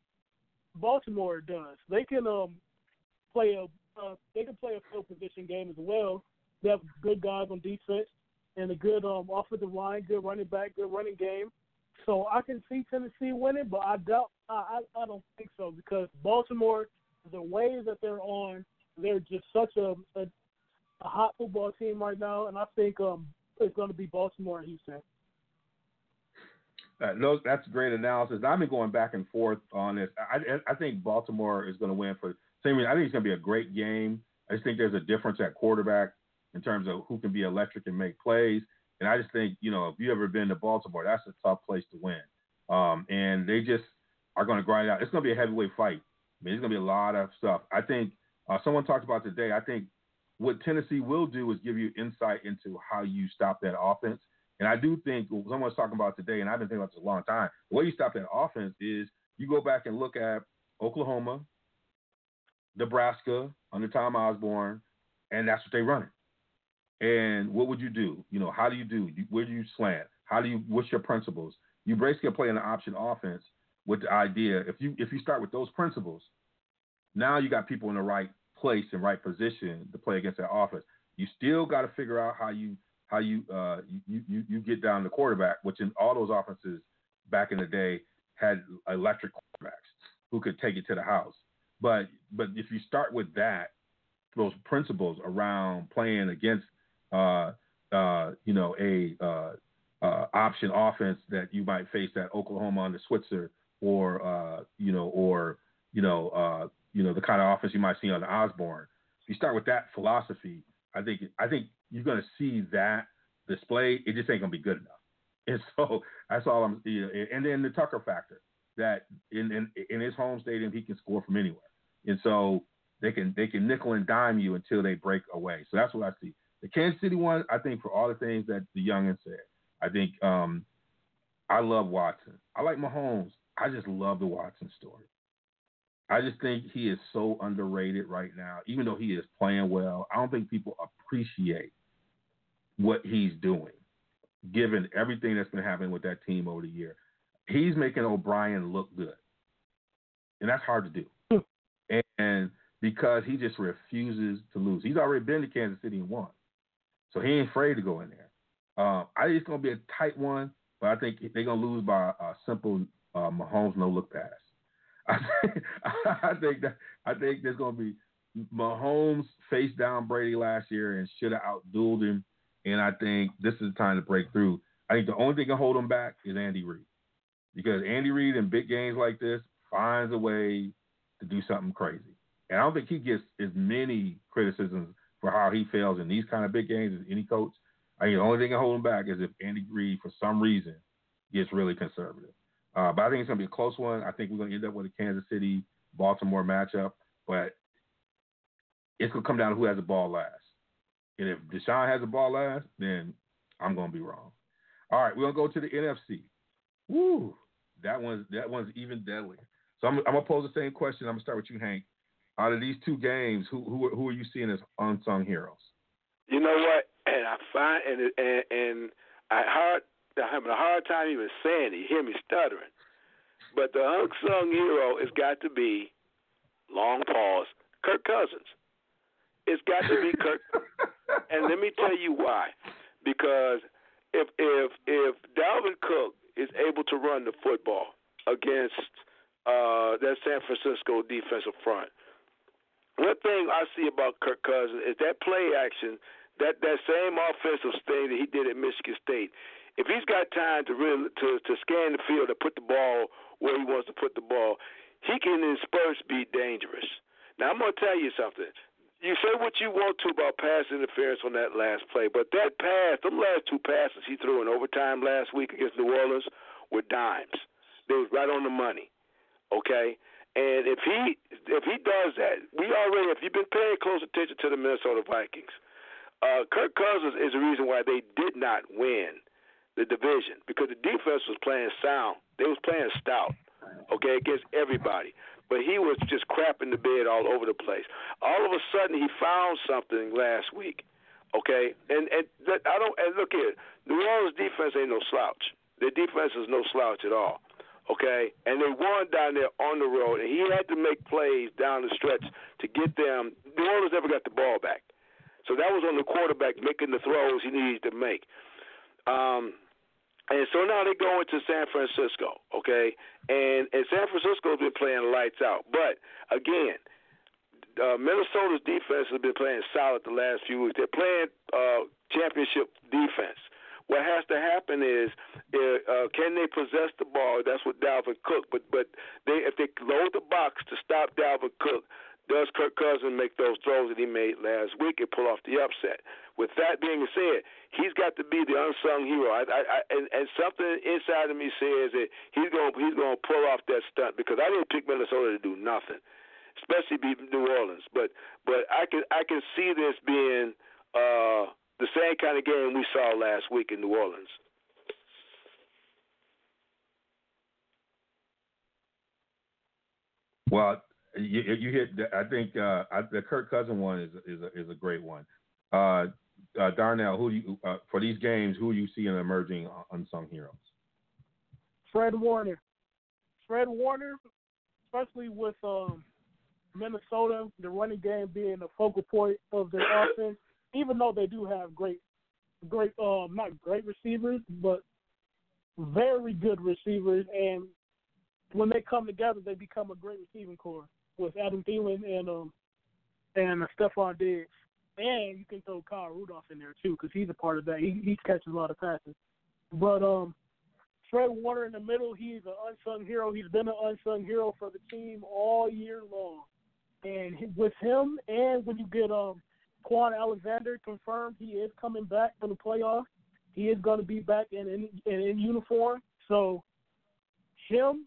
Baltimore does. They can um play a uh, they can play a field position game as well. They have good guys on defense and a good um offensive line, good running back, good running game. So I can see Tennessee winning, but I doubt I I, I don't think so because Baltimore, the way that they're on, they're just such a, a a hot football team right now, and I think um it's going to be Baltimore and Houston. Uh, no, that's great analysis. I've been going back and forth on this. I, I think Baltimore is going to win for same reason. I think it's going to be a great game. I just think there's a difference at quarterback in terms of who can be electric and make plays. And I just think, you know, if you ever been to Baltimore, that's a tough place to win. Um, and they just are going to grind out. It's going to be a heavyweight fight. I mean, there's going to be a lot of stuff. I think uh, someone talked about today. I think what Tennessee will do is give you insight into how you stop that offense. And I do think someone's talking about today, and I've been thinking about this a long time. The way you stop that offense is you go back and look at Oklahoma, Nebraska under Tom Osborne, and that's what they run. And what would you do? You know, how do you do? Where do you slant? How do you? What's your principles? You basically play an option offense with the idea. If you if you start with those principles, now you got people in the right place and right position to play against that offense. You still got to figure out how you how you uh you, you you get down the quarterback, which in all those offenses back in the day had electric quarterbacks who could take it to the house. But but if you start with that, those principles around playing against uh, uh, you know, a uh, uh, option offense that you might face at Oklahoma under Switzer, or uh, you know, or you know, uh, you know, the kind of offense you might see on Osborne. If you start with that philosophy, I think I think you're going to see that display. It just ain't going to be good enough. And so that's all I'm. You know, and then the Tucker factor that in, in in his home stadium he can score from anywhere, and so they can they can nickel and dime you until they break away. So that's what I see. The Kansas City one, I think, for all the things that the youngin said, I think um, I love Watson. I like Mahomes. I just love the Watson story. I just think he is so underrated right now, even though he is playing well. I don't think people appreciate what he's doing, given everything that's been happening with that team over the year. He's making O'Brien look good, and that's hard to do. and because he just refuses to lose, he's already been to Kansas City and won. So he ain't afraid to go in there. Uh, I think it's to be a tight one, but I think they're to lose by a simple uh, Mahomes no look pass. I think, think that I think there's going to be Mahomes face down Brady last year and should have outdueled him, and I think this is the time to break through. I think the only thing that can hold him back is Andy Reid, because Andy Reid in big games like this finds a way to do something crazy, and I don't think he gets as many criticisms for how he fails in these kind of big games as any coach. I mean, the only thing that hold him back is if Andy Reid, for some reason, gets really conservative. Uh, but I think it's going to be a close one. I think we're going to end up with a Kansas City Baltimore matchup, but it's going to come down to who has the ball last. And if Deshaun has the ball last, then I'm going to be wrong. All right, we're going to go to the NFC. Woo, that one's that one's even deadlier. So I'm, I'm going to pose the same question. I'm going to start with you, Hank out of these two games, who who who are you seeing as unsung heroes? You know what? And I find and and, and I hard I'm having a hard time even saying it. You hear me stuttering. But the unsung hero has got to be long pause Kirk Cousins. It's got to be Kirk. and let me tell you why. Because if if if Dalvin Cook is able to run the football against uh, that San Francisco defensive front, one thing I see about Kirk Cousins is that play action, that that same offensive thing that he did at Michigan State. If he's got time to really to to scan the field and put the ball where he wants to put the ball, he can in spurts be dangerous. Now I'm gonna tell you something you say what you want to about pass interference on that last play, but that pass, the last two passes he threw in overtime last week against New Orleans were dimes. They was right on the money. Okay? And if he if he does that, we already if you've been paying close attention to the Minnesota Vikings, uh, Kirk Cousins is the reason why they did not win the division because the defense was playing sound. They was playing stout, okay, against everybody but he was just crapping the bed all over the place. All of a sudden, he found something last week. Okay, and and I don't. And look here, New Orleans defense ain't no slouch. Their defense is no slouch at all. Okay, and they won down there on the road, and he had to make plays down the stretch to get them. New Orleans never got the ball back, so that was on the quarterback making the throws he needed to make. Um, and so now they go into San Francisco, okay? And and San Francisco's been playing lights out. But again, uh, Minnesota's defense has been playing solid the last few weeks. They're playing uh, championship defense. What has to happen is, uh, uh, can they possess the ball? That's what Dalvin Cook. But but they if they load the box to stop Dalvin Cook, does Kirk Cousins make those throws that he made last week and pull off the upset? With that being said, he's got to be the unsung hero. I, I, I, and, and something inside of me says that he's going he's going to pull off that stunt because I didn't pick Minnesota to do nothing, especially beat New Orleans. But but I can I can see this being uh, the same kind of game we saw last week in New Orleans. Well, you, you hit. I think uh, I, the Kirk Cousin one is is a, is a great one. Uh, uh, Darnell, who you uh, for these games? Who you see in emerging unsung heroes? Fred Warner. Fred Warner, especially with um, Minnesota, the running game being the focal point of their offense. Even though they do have great, great, um, not great receivers, but very good receivers, and when they come together, they become a great receiving corps with Adam Thielen and um and Stefon Diggs, and you can throw Kyle Rudolph in there too because he's a part of that. He he catches a lot of passes, but um. Fred Warner in the middle, he's an unsung hero. He's been an unsung hero for the team all year long. And with him, and when you get um Kwon Alexander confirmed, he is coming back for the playoffs. He is going to be back in in, in, in uniform. So him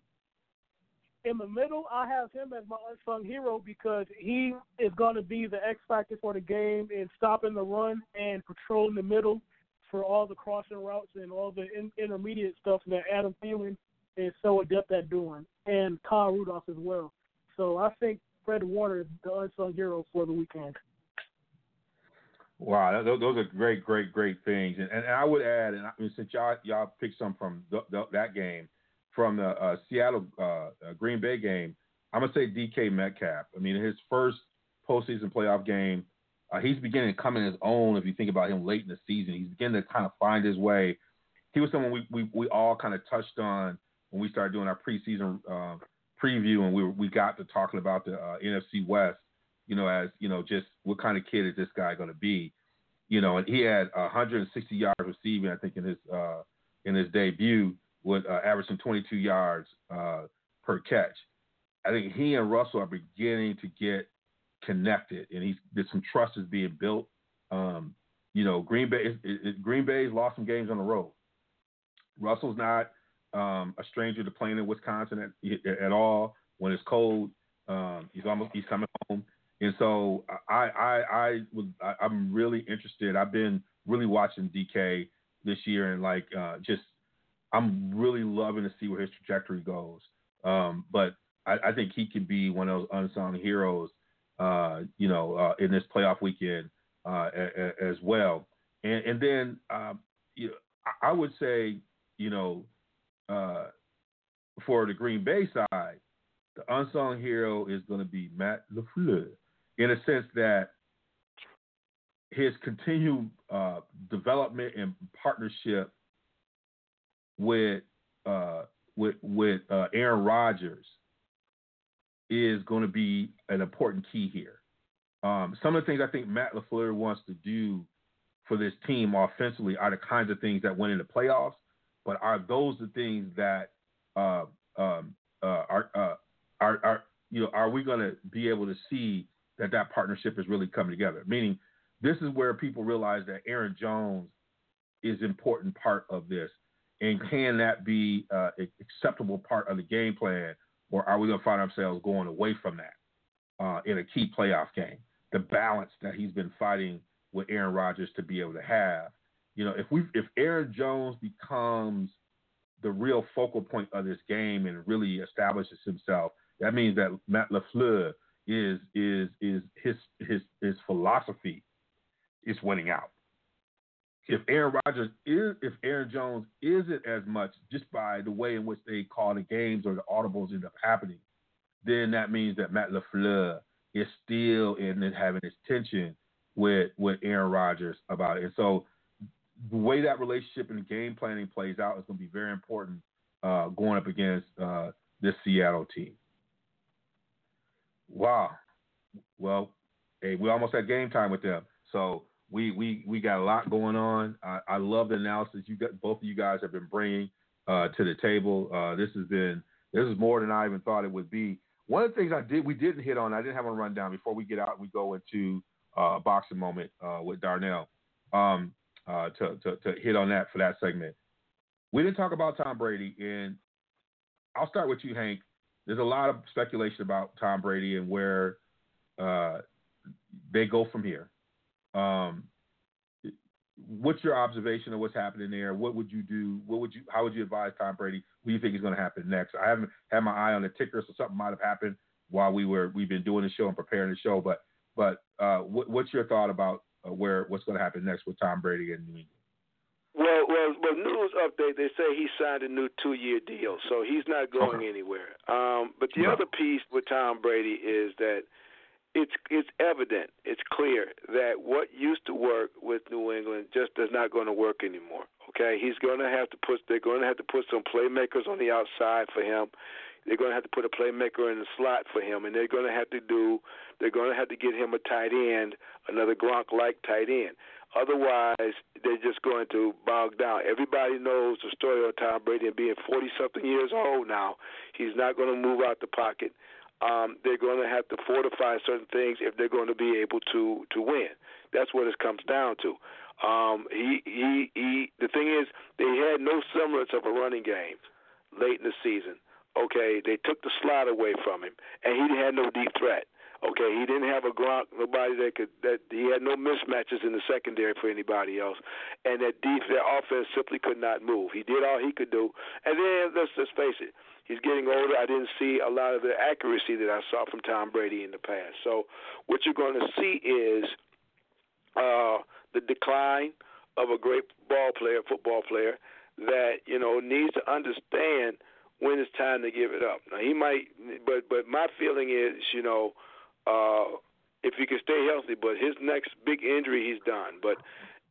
in the middle, I have him as my unsung hero because he is going to be the X factor for the game in stopping the run and patrolling the middle for all the crossing routes and all the in, intermediate stuff that Adam Thielen is so adept at doing, and Kyle Rudolph as well. So I think Fred Warner is the unsung hero for the weekend. Wow, those are great, great, great things. And, and I would add, and I mean, since y'all y'all picked some from the, the, that game, from the uh, Seattle uh, uh Green Bay game, I'm gonna say DK Metcalf. I mean, his first postseason playoff game, uh, he's beginning to come in his own. If you think about him late in the season, he's beginning to kind of find his way. He was someone we we, we all kind of touched on when we started doing our preseason uh, preview, and we we got to talking about the uh, NFC West. You know, as you know, just what kind of kid is this guy going to be? You know, and he had 160 yards receiving, I think, in his in his debut with uh, averaging 22 yards uh, per catch. I think he and Russell are beginning to get connected, and he's there's some trust is being built. Um, you know, Green Bay it, it, Green Bay's lost some games on the road. Russell's not um, a stranger to playing in Wisconsin at, at all. When it's cold, um, he's almost he's coming home, and so I I I would I, I'm really interested. I've been really watching DK this year and like uh, just I'm really loving to see where his trajectory goes. Um, but I, I, think he could be one of those unsung heroes, uh, you know, uh, in this playoff weekend uh, a, a, as well. And, and then, um, you know, I would say, you know, uh, for the Green Bay side, the unsung hero is going to be Matt LaFleur, in a sense that his continued uh, development and partnership with uh, with with uh, Aaron Rodgers is going to be an important key here. Um, some of the things I think Matt LaFleur wants to do for this team offensively are the kinds of things that went into playoffs, but are those the things that uh, um, uh, are, uh, are are you know are we going to be able to see that that partnership is really coming together? Meaning, this is where people realize that Aaron Jones is an important part of this, and can that be uh, an acceptable part of the game plan, or are we going to find ourselves going away from that uh, in a key playoff game? The balance that he's been fighting with Aaron Rodgers to be able to have. You know, if we if Aaron Jones becomes the real focal point of this game and really establishes himself, that means that Matt LaFleur is is is his his his philosophy is winning out. If Aaron Rodgers is if Aaron Jones isn't as much just by the way in which they call the games or the audibles end up happening, then that means that Matt LaFleur is still in it having his tension with with Aaron Rodgers about it. And so the way that relationship and game planning plays out is going to be very important uh, going up against uh, this Seattle team. Wow. Well, hey, we almost had game time with them. So we we we got a lot going on. I, I love the analysis you got. Both of you guys have been bringing uh, to the table. Uh, this has been this is more than I even thought it would be. One of the things I did we didn't hit on. I didn't have a rundown before we get out. And we go into uh, a boxing moment uh, with Darnell um, uh, to, to to hit on that for that segment. We didn't talk about Tom Brady, and I'll start with you, Hank. There's a lot of speculation about Tom Brady and where uh, they go from here. Um, what's your observation of what's happening there? What would you do? What would you? How would you advise Tom Brady? What do you think is going to happen next? I haven't had my eye on the ticker, so something might have happened while we were we've been doing the show and preparing the show. But but uh, what, what's your thought about uh, where what's going to happen next with Tom Brady and New England? Well, well, well. News update: They say he signed a new two-year deal, so he's not going okay. anywhere. Um, but the other piece with Tom Brady is that it's it's evident, it's clear that what used to work with New England just is not going to work anymore. Okay, he's going to have to put they're going to have to put some playmakers on the outside for him. They're going to have to put a playmaker in the slot for him, and they're going to have to do they're going to have to get him a tight end, another Gronk-like tight end. Otherwise, they're just going to bog down. Everybody knows the story of Tom Brady and being 40 something years old now. He's not going to move out the pocket um, they're going to have to fortify certain things if they're going to be able to to win. That's what it comes down to. Um, he he he. The thing is, they had no semblance of a running game late in the season. Okay, they took the slot away from him, and he had no deep threat. Okay, he didn't have a Gronk, nobody that could that he had no mismatches in the secondary for anybody else, and that deep their offense simply could not move. He did all he could do, and then let's just face it, He's getting older. I didn't see a lot of the accuracy that I saw from Tom Brady in the past. So what you're going to see is uh, the decline of a great ball player, football player, that you know needs to understand when it's time to give it up. Now he might, but but my feeling is, you know, uh, if he can stay healthy, but his next big injury, he's done. But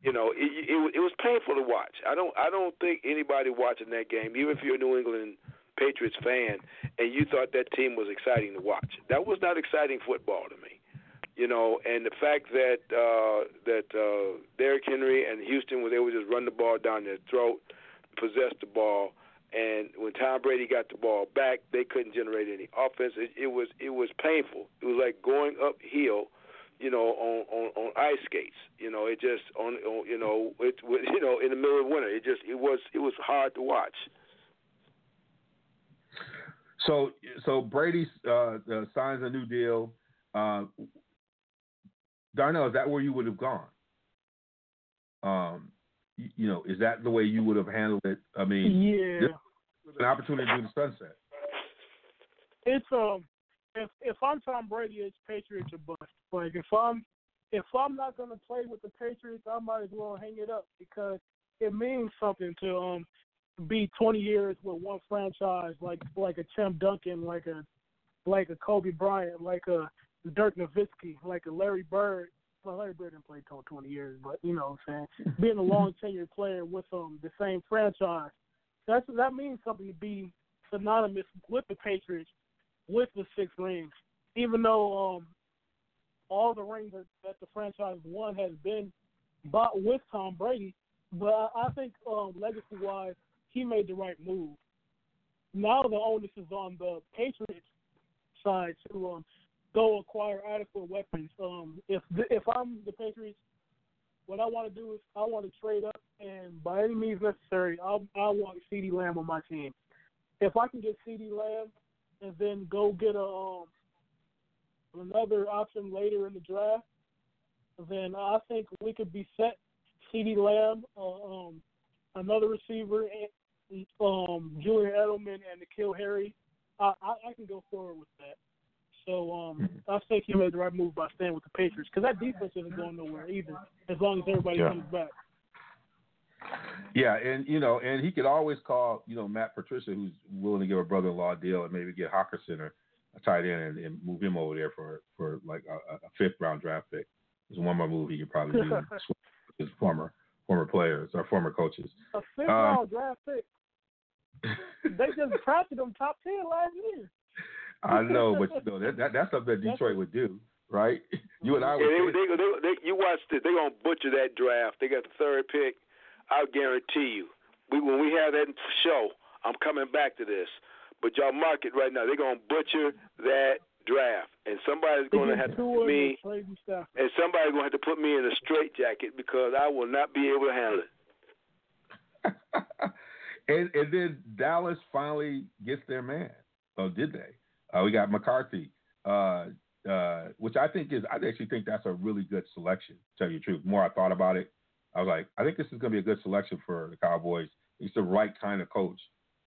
you know, it, it, it was painful to watch. I don't I don't think anybody watching that game, even if you're a New England Patriots fan and you thought that team was exciting to watch. That was not exciting football to me. You know, and the fact that uh that uh Derrick Henry and Houston where they would just run the ball down their throat, possess the ball, and when Tom Brady got the ball back, they couldn't generate any offense. It, it was it was painful. It was like going uphill, you know, on on, on ice skates. You know, it just on, on you know it you know in the middle of winter. It just it was it was hard to watch. So so Brady uh, uh, signs a new deal. Uh, Darnell, is that where you would have gone? Um, you, you, know, is that the way you would have handled it? I mean, yeah, an opportunity to do the sunset. It's um, if if I'm Tom Brady, it's Patriots or bust. Like if I'm if I'm not gonna play with the Patriots, I might as well hang it up because it means something to um be 20 years with one franchise, like like a Tim Duncan, like a like a Kobe Bryant, like a Dirk Nowitzki, like a Larry Bird, well, Larry Bird didn't play till 20 years, but you know what I'm saying, being a long tenured player with um the same franchise, that's that means something to be synonymous with the Patriots with the six rings. Even though um all the rings that, that the franchise won has been bought with Tom Brady, but I, I think um legacy wise, he made the right move. Now the onus is on the Patriots side to um go acquire adequate weapons. Um, if the, if I'm the Patriots, what I want to do is I want to trade up, and by any means necessary, I'll, I want CeeDee Lamb on my team. If I can get CeeDee Lamb, and then go get a um, another option later in the draft, then I think we could be set. CeeDee Lamb, uh, um, another receiver, um, Julian Edelman, and N'Keal Harry. I, I, I can go forward with that. So um, I think he made the right move by staying with the Patriots because that defense isn't going nowhere either, as long as everybody Yeah. comes back. Yeah, and you know, and he could always call, you know, Matt Patricia, who's willing to give a brother-in-law a deal, and maybe get Hockenson or a tight end and, and move him over there for for like a, a fifth round draft pick. There's one more move he could probably do. with his former former players or former coaches. A fifth Um, round draft pick. They just drafted him top ten last year. I know, but you know that, that that's something that Detroit would do, right? You and I would. Yeah, they, they, they, they, you watch this. They're gonna butcher that draft. They got the third pick. I'll guarantee you. We when we have that show, I'm coming back to this. But y'all mark it right now. They're gonna butcher that draft, and somebody's gonna have to put me, and Brady Stafford. and somebody's gonna have to put me in a straitjacket because I will not be able to handle it. and and then Dallas finally gets their man. Oh, did they? Uh, we got McCarthy, uh, uh, which I think is I actually think that's a really good selection. To tell you the truth, the more I thought about it, I was like, I think this is going to be a good selection for the Cowboys. He's the right kind of coach.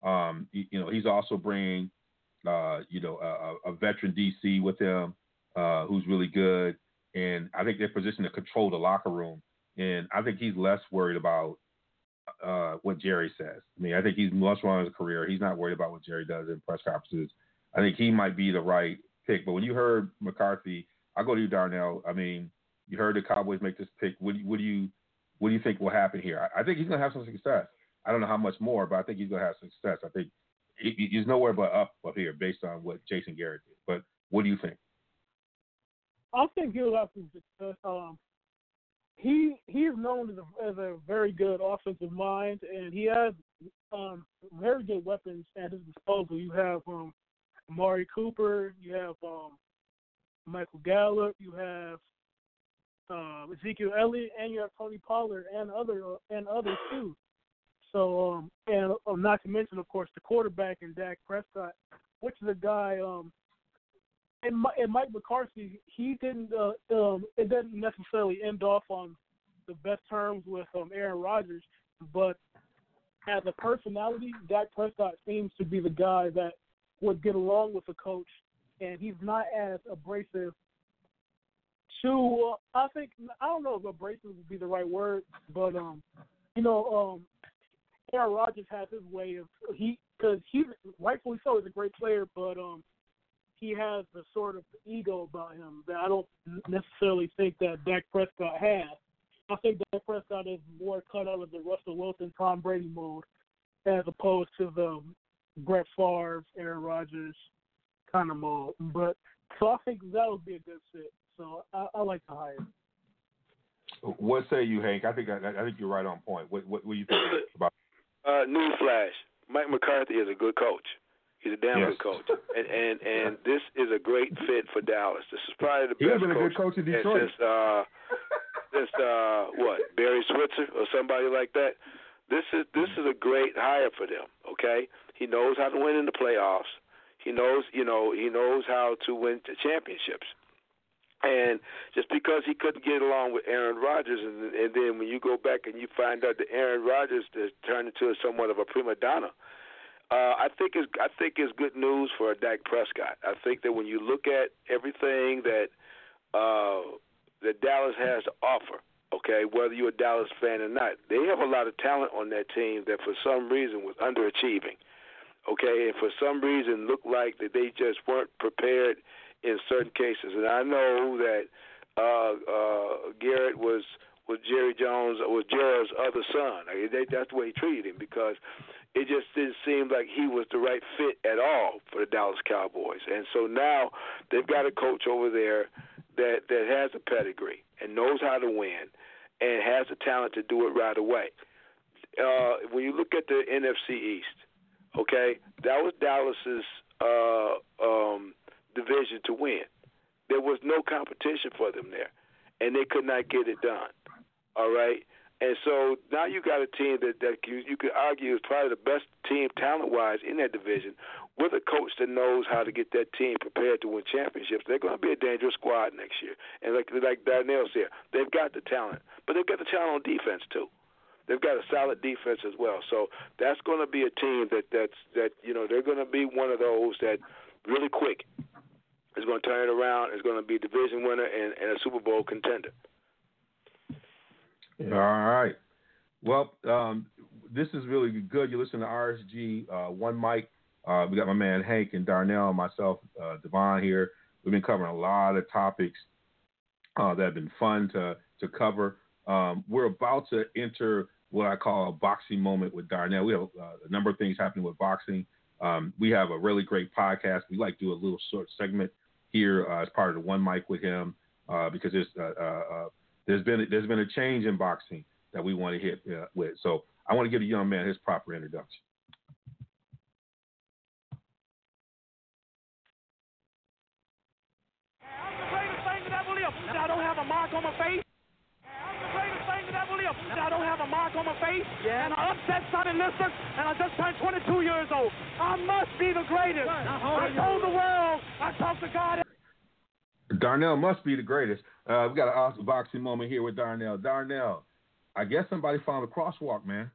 Um, you, you know, he's also bringing, uh, you know, a, a veteran DC with him, uh, who's really good, and I think they're positioned to control the locker room. And I think he's less worried about uh, what Jerry says. I mean, I think he's much more in his career. He's not worried about what Jerry does in press conferences. I think he might be the right pick. But when you heard McCarthy, I'll go to you, Darnell. I mean, you heard the Cowboys make this pick. What, what do you what do you think will happen here? I, I think he's going to have some success. I don't know how much more, but I think he's going to have success. I think he, he- he's nowhere but up up here based on what Jason Garrett did. But what do you think? I think he'll have some success. Um, he he is known as a, as a very good offensive mind, and he has um, very good weapons at his disposal. You have um, Amari Cooper, you have um, Michael Gallup, you have uh, Ezekiel Elliott, and you have Tony Pollard and other and others too. So um, and uh, not to mention, of course, the quarterback in Dak Prescott, which is a guy um, and, and Mike McCarthy, he didn't. Uh, um, it doesn't necessarily end off on the best terms with um, Aaron Rodgers, but as a personality, Dak Prescott seems to be the guy that would get along with the coach, and he's not as abrasive. To uh, I think I don't know if abrasive would be the right word, but um, you know, um, Aaron Rodgers has his way of he because he rightfully so is a great player, but um, he has a sort of ego about him that I don't necessarily think that Dak Prescott has. I think Dak Prescott is more cut out of the Russell Wilson, Tom Brady mold, as opposed to the Brett Favre, Aaron Rodgers kind of mold. But so I think that would be a good fit. So I, I like the hire. What say you, Hank? I think I, I think you're right on point. What what, what do you think about? Uh, newsflash: Mike McCarthy is a good coach. He's a damn Yes. good coach, and and and this is a great fit for Dallas. This is probably the He's best been a good coach in Detroit. since uh, since uh, what Barry Switzer or somebody like that. This is this is a great hire for them. Okay, he knows how to win in the playoffs. He knows you know he knows how to win the championships. And just because he couldn't get along with Aaron Rodgers, and, and then when you go back and you find out that Aaron Rodgers has turned into somewhat of a prima donna, uh, I think is I think is good news for Dak Prescott. I think that when you look at everything that uh, that Dallas has to offer, okay, whether you're a Dallas fan or not, they have a lot of talent on that team that for some reason was underachieving, okay, and for some reason looked like that they just weren't prepared in certain cases. And I know that uh, uh, Garrett was was Jerry Jones was Gerald's other son. I mean, they, that's the way he treated him because it just didn't seem like he was the right fit at all for the Dallas Cowboys. And so now they've got a coach over there that that has a pedigree and knows how to win and has the talent to do it right away. Uh, when you look at the NFC East, okay, that was Dallas's uh, um, division to win. There was no competition for them there, and they could not get it done. All right. And so now you got a team that that you, you could argue is probably the best team talent wise in that division, with a coach that knows how to get that team prepared to win championships. They're going to be a dangerous squad next year. And like like Darnell said, they've got the talent, but they've got the talent on defense too. They've got a solid defense as well. So that's going to be a team that that's that you know they're going to be one of those that really quick is going to turn it around. Is going to be division winner and, and a Super Bowl contender. All right. Well, um, this is really good. You listen to RSG uh, One Mic. Uh, we got my man Hank and Darnell, and myself, uh, Devon here. We've been covering a lot of topics uh, that have been fun to to cover. Um, we're about to enter what I call a boxing moment with Darnell. We have uh, a number of things happening with boxing. Um, we have a really great podcast. We like to do a little short segment here uh, as part of the One Mic with him because there's there's been there's been a change in boxing that we want to hit uh, with. So I want to give the young man his proper introduction. I don't have a mark on my face. I'm the greatest thing that ever lived. I don't have a mark on my face. Yeah. And I upset Sonny Liston, and I just turned 22 years old. I must be the greatest. I told the world. I talked to God. Darnell must be the greatest. Uh, we got an awesome boxing moment here with Darnell. Darnell, I guess somebody found a crosswalk, man.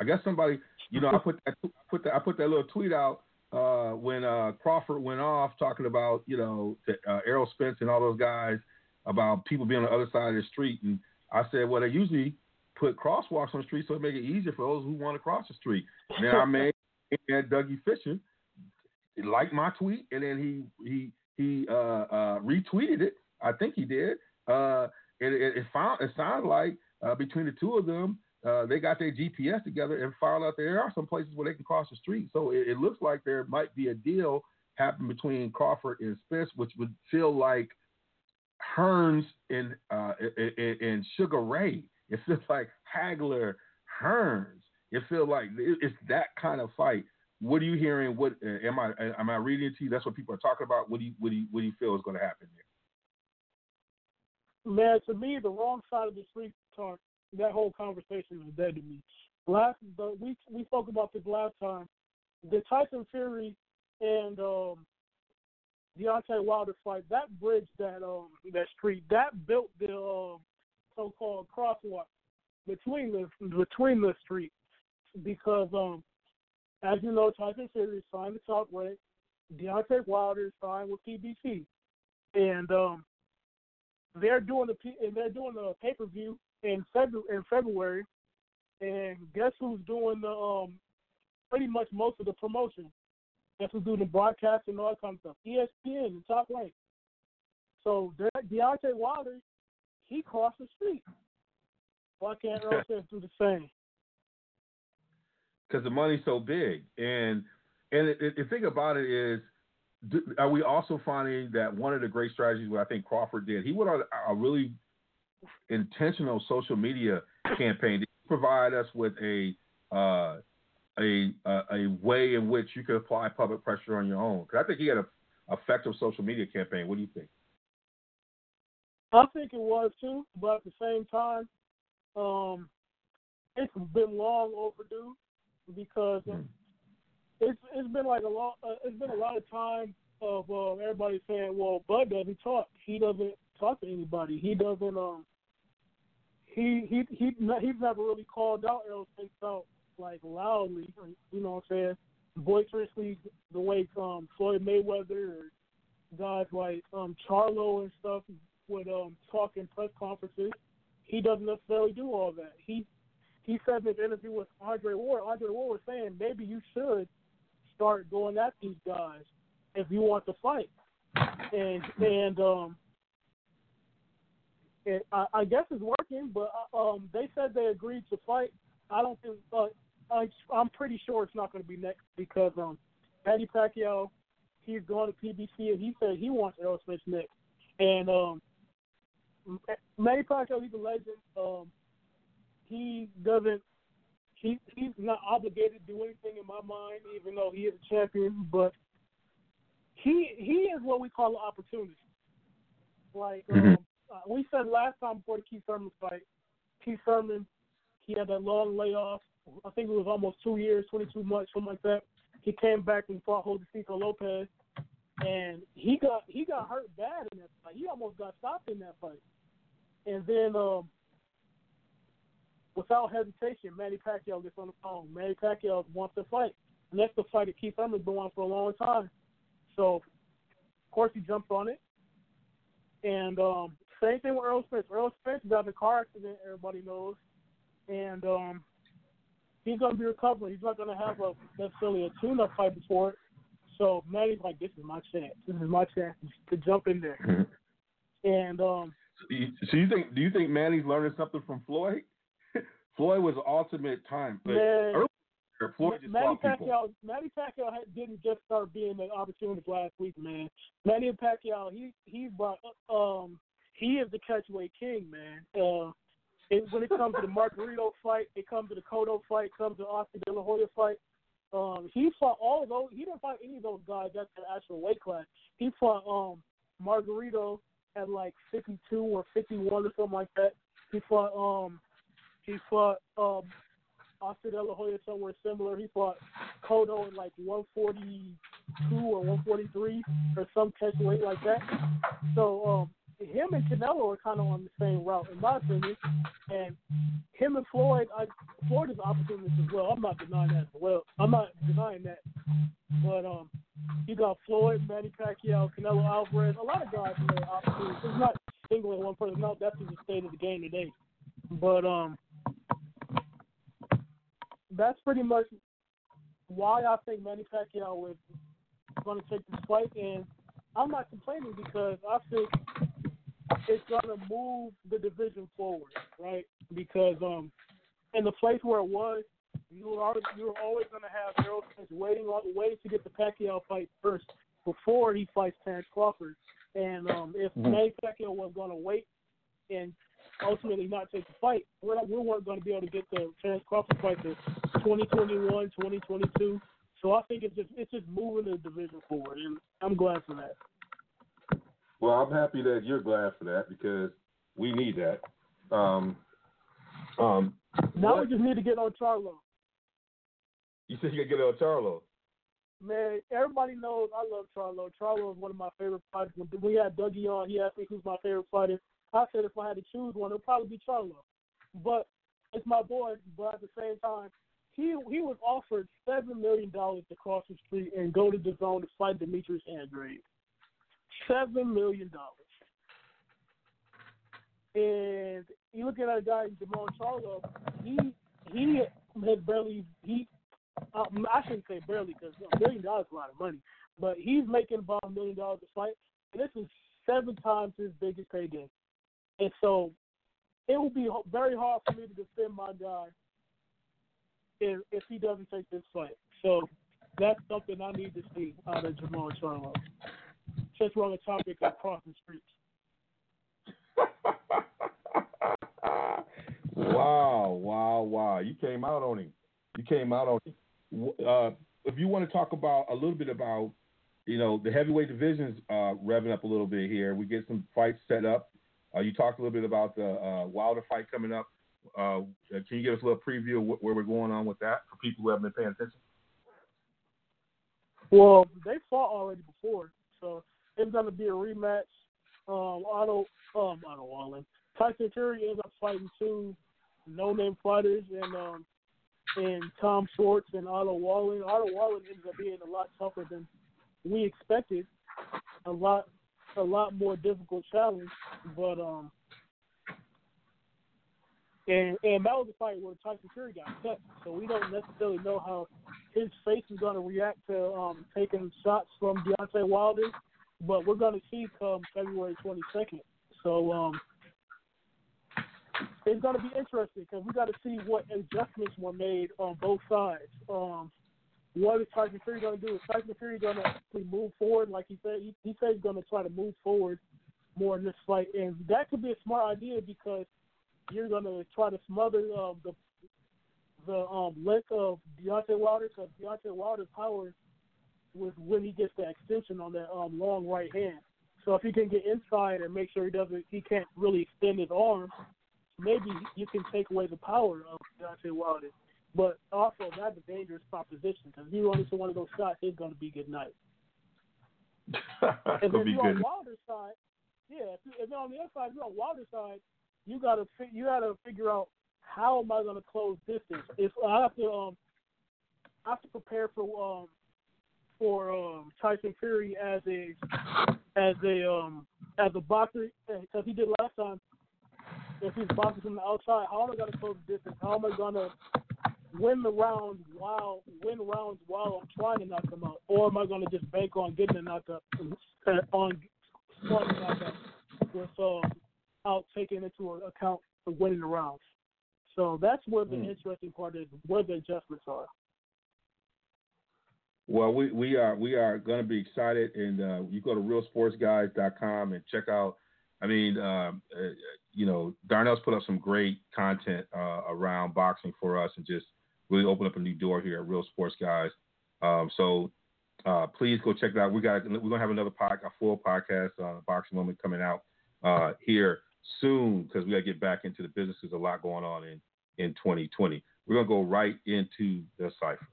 I guess somebody, you know, I put that, put that, I put that little tweet out uh, when uh, Crawford went off talking about, you know, uh, Errol Spence and all those guys about people being on the other side of the street, and I said, well, they usually put crosswalks on the street so it make it easier for those who want to cross the street. Now I made and Dougie Fischer liked my tweet, and then he he he uh, uh, retweeted it. I think he did. Uh, it, it, it, found it sounded like uh, between the two of them, uh, they got their GPS together and found out there are some places where they can cross the street. So it, it looks like there might be a deal happening between Crawford and Spence, which would feel like Hearns and uh, and Sugar Ray. It feels like Hagler Hearns. It feels like it's that kind of fight what are you hearing? What uh, am I am I reading it to you? That's what people are talking about. What do you what do you, what do you feel is going to happen there? Man, to me, the wrong side of the street talk. That whole conversation is dead to me. Last, the, we we spoke about this last time. The Tyson Fury and um, Deontay Wilder fight that bridge that um that street that built the um, so-called crosswalk between the between the streets because um as you know, Tyson Fury signed with Top Rank. Deontay Wilder is signed with PBC, and um, they're doing the and they're doing the pay per view in February. In February, and guess who's doing the um, pretty much most of the promotion? Guess who's doing the broadcast and all that kind of stuff? ESPN and Top Rank. So Deontay Wilder, he crossed the street. Why can't Errol do the same? Because the money's so big. And and the thing about it is, are we also finding that one of the great strategies what I think Crawford did, he went on a really intentional social media campaign to provide us with a uh, a, a, a way in which you could apply public pressure on your own. Because I think he had a effective social media campaign. What do you think? I think it was too, but at the same time, um, it's been long overdue because mm. it's it's been like a lot. Uh, it's been a lot of time of uh, everybody saying, "Well, Bud doesn't talk. He doesn't talk to anybody. He doesn't. Um, he he he he's never really called out Errol Spence out like loudly. You know what I'm saying? Boisterously, the way um Floyd Mayweather or guys like um Charlo and stuff would um talk in press conferences. He doesn't necessarily do all that. He he said in an interview with Andre Ward, Andre Ward was saying maybe you should start going at these guys if you want to fight. And and um it, I, I guess it's working, but uh, um, they said they agreed to fight. I don't think. Uh, I, I'm pretty sure it's not going to be next because um, Manny Pacquiao, he's going to PBC and he said he wants Errol next. And um, Manny Pacquiao, he's a legend. Um, he doesn't. He he's not obligated to do anything in my mind, even though he is a champion. But he he is what we call an opportunist. Like um, Mhm. uh, we said last time before the Keith Thurman fight, Keith Thurman, he had that long layoff. I think it was almost two years, 22 months, something like that. He came back and fought Josesito Lopez, and he got he got hurt bad in that fight. He almost got stopped in that fight. And then, um, without hesitation, Manny Pacquiao gets on the phone. Manny Pacquiao wants to fight, and that's the fight that Keith Thurman's been on for a long time. So, of course, he jumped on it. And um, same thing with Errol Spence. Errol Spence got in a car accident, everybody knows, and um, he's going to be recovering. He's not going to have a necessarily a tune-up fight before it. So Manny's like, this is my chance. This is my chance to jump in there. And um, so you think? Do you think Manny's learning something from Floyd? Floyd was ultimate time. But Man. earlier, Floyd just Manny fought people. Pacquiao, Manny Pacquiao didn't just start being an opportunist last week, man. Manny Pacquiao, he he brought um he is the catchweight king, man. Uh, it, when it comes to the Margarito fight, it comes to the Cotto fight, it comes to Oscar De La Hoya fight. Um, he fought all of those. He didn't fight any of those guys at the actual weight class. He fought um Margarito at like 52 or 51 or something like that. He fought um he fought um Oscar De La Hoya somewhere similar. He fought Cotto in like 142 or 143 or some catch weight like that. So um, him and Canelo are kind of on the same route, in my opinion. And him and Floyd, I, Floyd is opportunist as well. I'm not denying that as well. I'm not denying that. But um, you got Floyd, Manny Pacquiao, Canelo Alvarez, a lot of guys are opportunists. It's not singling one person. No, that's just the state of the game today. But um, that's pretty much why I think Manny Pacquiao is going to take this fight, and I'm not complaining because I think it's going to move the division forward, right? Because um, in the place where it was, you were always, you were always going to have Errol Spence waiting on waiting to get the Pacquiao fight first before he fights Terrence Crawford, and um, if Mhm. Manny Pacquiao was going to wait and ultimately not take the fight, we're not, we weren't going to be able to get the Terrence Crawford fight to 2021, 2022. So I think it's just it's just moving the division forward, and I'm glad for that. Well, I'm happy that you're glad for that because we need that. Um, um, Now what- we just need to get on Charlo. you said you could get on Charlo. Man, everybody knows I love Charlo. Charlo is one of my favorite fighters. When we had Dougie on, he asked me who's my favorite fighter. I said if I had to choose one, it'd probably be Charlo. But it's my boy. But at the same time, he he was offered seven million dollars to cross the street and go to DAZN to fight Demetrius Andrade. Seven million dollars. And you look at a guy Jermall Charlo, he he has barely he um, I shouldn't say barely because a million dollars is a lot of money, but he's making about a million dollars a fight, and this is seven times his biggest payday. And so it will be very hard for me to defend my guy if if he doesn't take this fight. So that's something I need to see out of Jermall Charlo. Since we're on the topic of crossing streets. Wow, wow, wow! You came out on him. You came out on him. Uh, if you want to talk about a little bit about, you know, the heavyweight divisions uh, revving up a little bit here. We get some fights set up. Uh, you talked a little bit about the uh, Wilder fight coming up. Uh, can you give us a little preview of wh- where we're going on with that for people who haven't been paying attention? Well, they fought already before, so it's going to be a rematch. Um, Otto, um, Otto Wallin, Tyson Fury ends up fighting two no-name fighters, and um, and Tom Schwarz and Otto Wallin. Otto Wallin ends up being a lot tougher than we expected. A lot, a lot more difficult challenge, but um, and and that was a fight where Tyson Fury got cut, so we don't necessarily know how his face is going to react to um, taking shots from Deontay Wilder, but we're going to see come February 22nd. So um, it's going to be interesting because we got to see what adjustments were made on both sides. Um, what is Tyson Fury going to do? Is Tyson Fury going to actually move forward, like he said? He, he said he's going to try to move forward more in this fight, and that could be a smart idea because you're going to try to smother um, the the um, length of Deontay Wilder because Deontay Wilder's power was when he gets the extension on that um, long right hand. So if he can get inside and make sure he doesn't, he can't really extend his arm. Maybe you can take away the power of Deontay Wilder. But also, that's a dangerous proposition because if you run into one of those shots, it's going to be good night. and if you're good. on Wilder's side, yeah, if, you, if you're on the other side, if you're on Wilder's side, you got to you got to figure out how am I going to close distance. If I have to um I have to prepare for um for um Tyson Fury as a as a um as a boxer because he did last time. If he's boxing from the outside, how am I going to close the distance? How am I going to win the round while win rounds while I'm trying to knock him out, or am I going to just bank on getting a knockout uh, on knockout with um, taking into account the winning the rounds? So that's where the Hmm. interesting part is, where the adjustments are. Well, we, we are we are going to be excited, and uh, you go to realsportsguys.com and check out. I mean, um, uh, you know, Darnell's put up some great content uh, around boxing for us, and just really open up a new door here at Real Sports Guys. Um, so uh, please go check it out. We got we're gonna have another pod, a full podcast on boxing moment coming out uh, here soon because we got to get back into the business. There's a lot going on in in 2020. We're gonna go right into the cipher.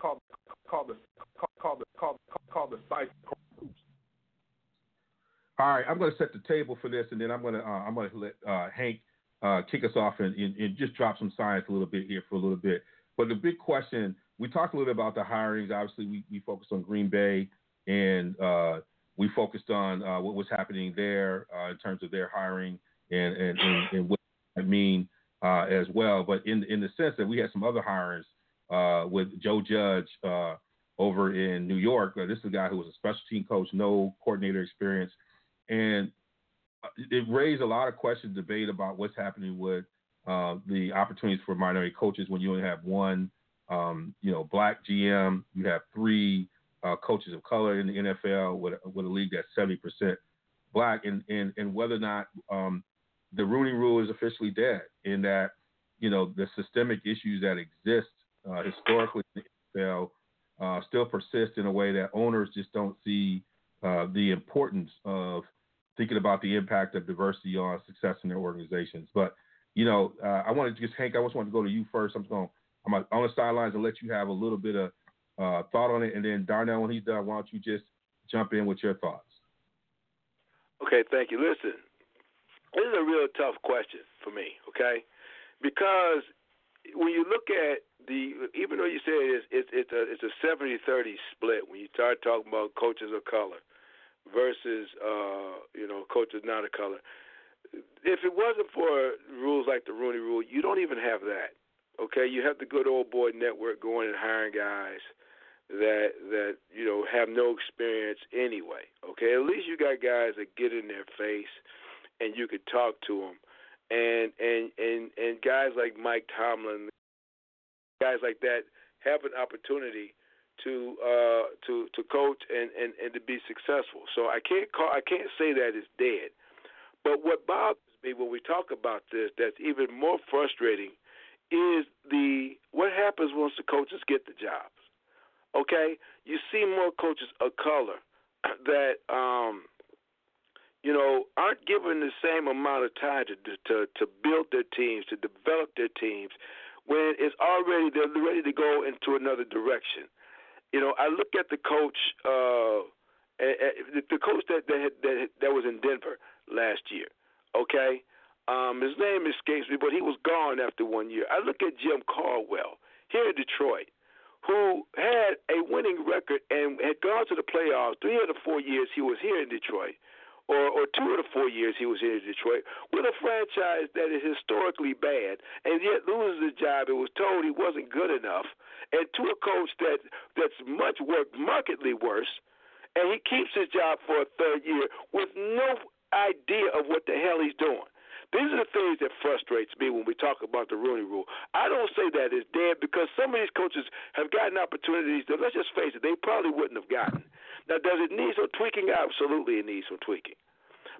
Call call the call, call the call call the site. All right, I'm going to set the table for this, and then I'm going to uh, I'm going to let uh, Hank uh, kick us off and, and, and just drop some science a little bit here for a little bit. But the big question we talked a little bit about the hirings. Obviously, we, we focused on Green Bay, and uh, we focused on uh, what was happening there uh, in terms of their hiring and and, and, and what I mean uh, as well. But in in the sense that we had some other hirings uh, with Joe Judge over in New York. This is a guy who was a special team coach, no coordinator experience, and it raised a lot of questions, debate about what's happening with uh, the opportunities for minority coaches when you only have one, um, you know, black GM. You have three uh, coaches of color in the NFL with, with a league that's seventy percent black, and, and and whether or not um, the Rooney Rule is officially dead, in that you know the systemic issues that exist uh, historically in the NFL uh, still persist in a way that owners just don't see uh, the importance of thinking about the impact of diversity on success in their organizations. But you know, uh, I want to just Hank. I just want to go to you first. I'm going. I'm on the sidelines and let you have a little bit of uh, thought on it, and then Darnell, when he's done, why don't you just jump in with your thoughts? Okay, thank you. Listen, this is a real tough question for me, okay? Because when you look at the, even though you say it's it's, it's a it's a 70-30 split when you start talking about coaches of color versus uh, you know coaches not of color. If it wasn't for rules like the Rooney Rule, you don't even have that. Okay, you have the good old boy network going and hiring guys that that you know have no experience anyway. Okay, at least you got guys that get in their face and you could talk to them, and and and and guys like Mike Tomlin, guys like that have an opportunity to uh to to coach and and and to be successful. So I can't call I can't say that it's dead. But what bothers me when we talk about this that's even more frustrating is the what happens once the coaches get the jobs. Okay? You see more coaches of color that um you know, aren't given the same amount of time to to to build their teams, to develop their teams, when it's already they're ready to go into another direction. You know, I look at the coach, uh, the coach that that that, that was in Denver last year. Okay, um, his name escapes me, but he was gone after one year. I look at Jim Caldwell here in Detroit, who had a winning record and had gone to the playoffs three of the four years he was here in Detroit or, or two of the four years he was in Detroit, with a franchise that is historically bad, and yet loses his job and was told he wasn't good enough, and to a coach that that's much work markedly worse, and he keeps his job for a third year with no idea of what the hell he's doing. These are the things that frustrates me when we talk about the Rooney Rule. I don't say that it's dead because some of these coaches have gotten opportunities that, let's just face it, they probably wouldn't have gotten. Now, does it need some tweaking? Absolutely, it needs some tweaking.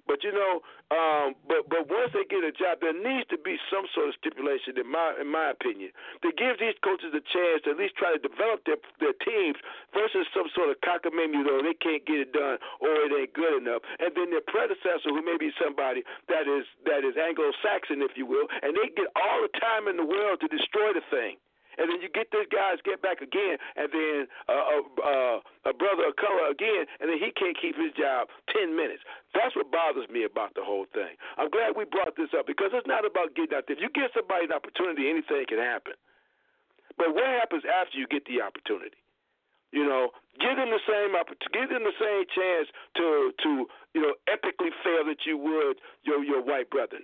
But you know, um, but but once they get a job, there needs to be some sort of stipulation, in my in my opinion, that gives these coaches a chance to at least try to develop their their teams versus some sort of cockamamie though they can't get it done or it ain't good enough, and then their predecessor who may be somebody that is that is Anglo-Saxon, if you will, and they get all the time in the world to destroy the thing and then you get this guys get back again, and then uh, uh, a brother of color again, and then he can't keep his job ten minutes. That's what bothers me about the whole thing. I'm glad we brought this up because it's not about getting out there. If you give somebody an opportunity, anything can happen. But what happens after you get the opportunity? You know, give them the same give them the same chance to to you know epically fail that you would your your white brethren.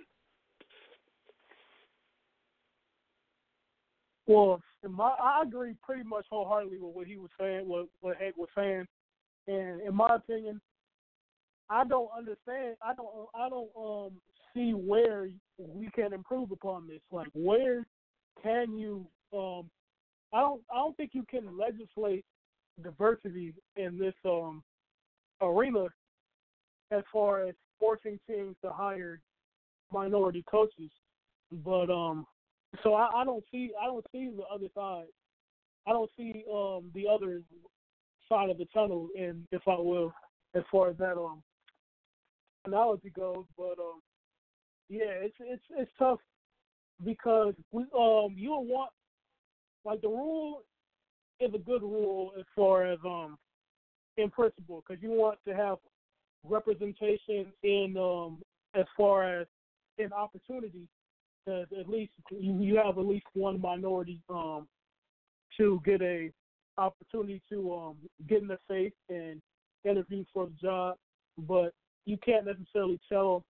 Well, my, I agree pretty much wholeheartedly with what he was saying, what what Hank was saying, and in my opinion, I don't understand. I don't. I don't um see where we can improve upon this. Like, where can you? Um, I don't. I don't think you can legislate diversity in this um arena as far as forcing teams to hire minority coaches. But um, so I, I don't see I don't see the other side. I don't see um the other side of the tunnel, and if I will, as far as that um analogy goes. But um yeah, it's it's it's tough because we um you want like the rule is a good rule as far as um in principle because you want to have representation in um as far as in opportunity that at least you, have at least one minority um, to get a opportunity to um, get in the safe and interview for the job, but you can't necessarily tell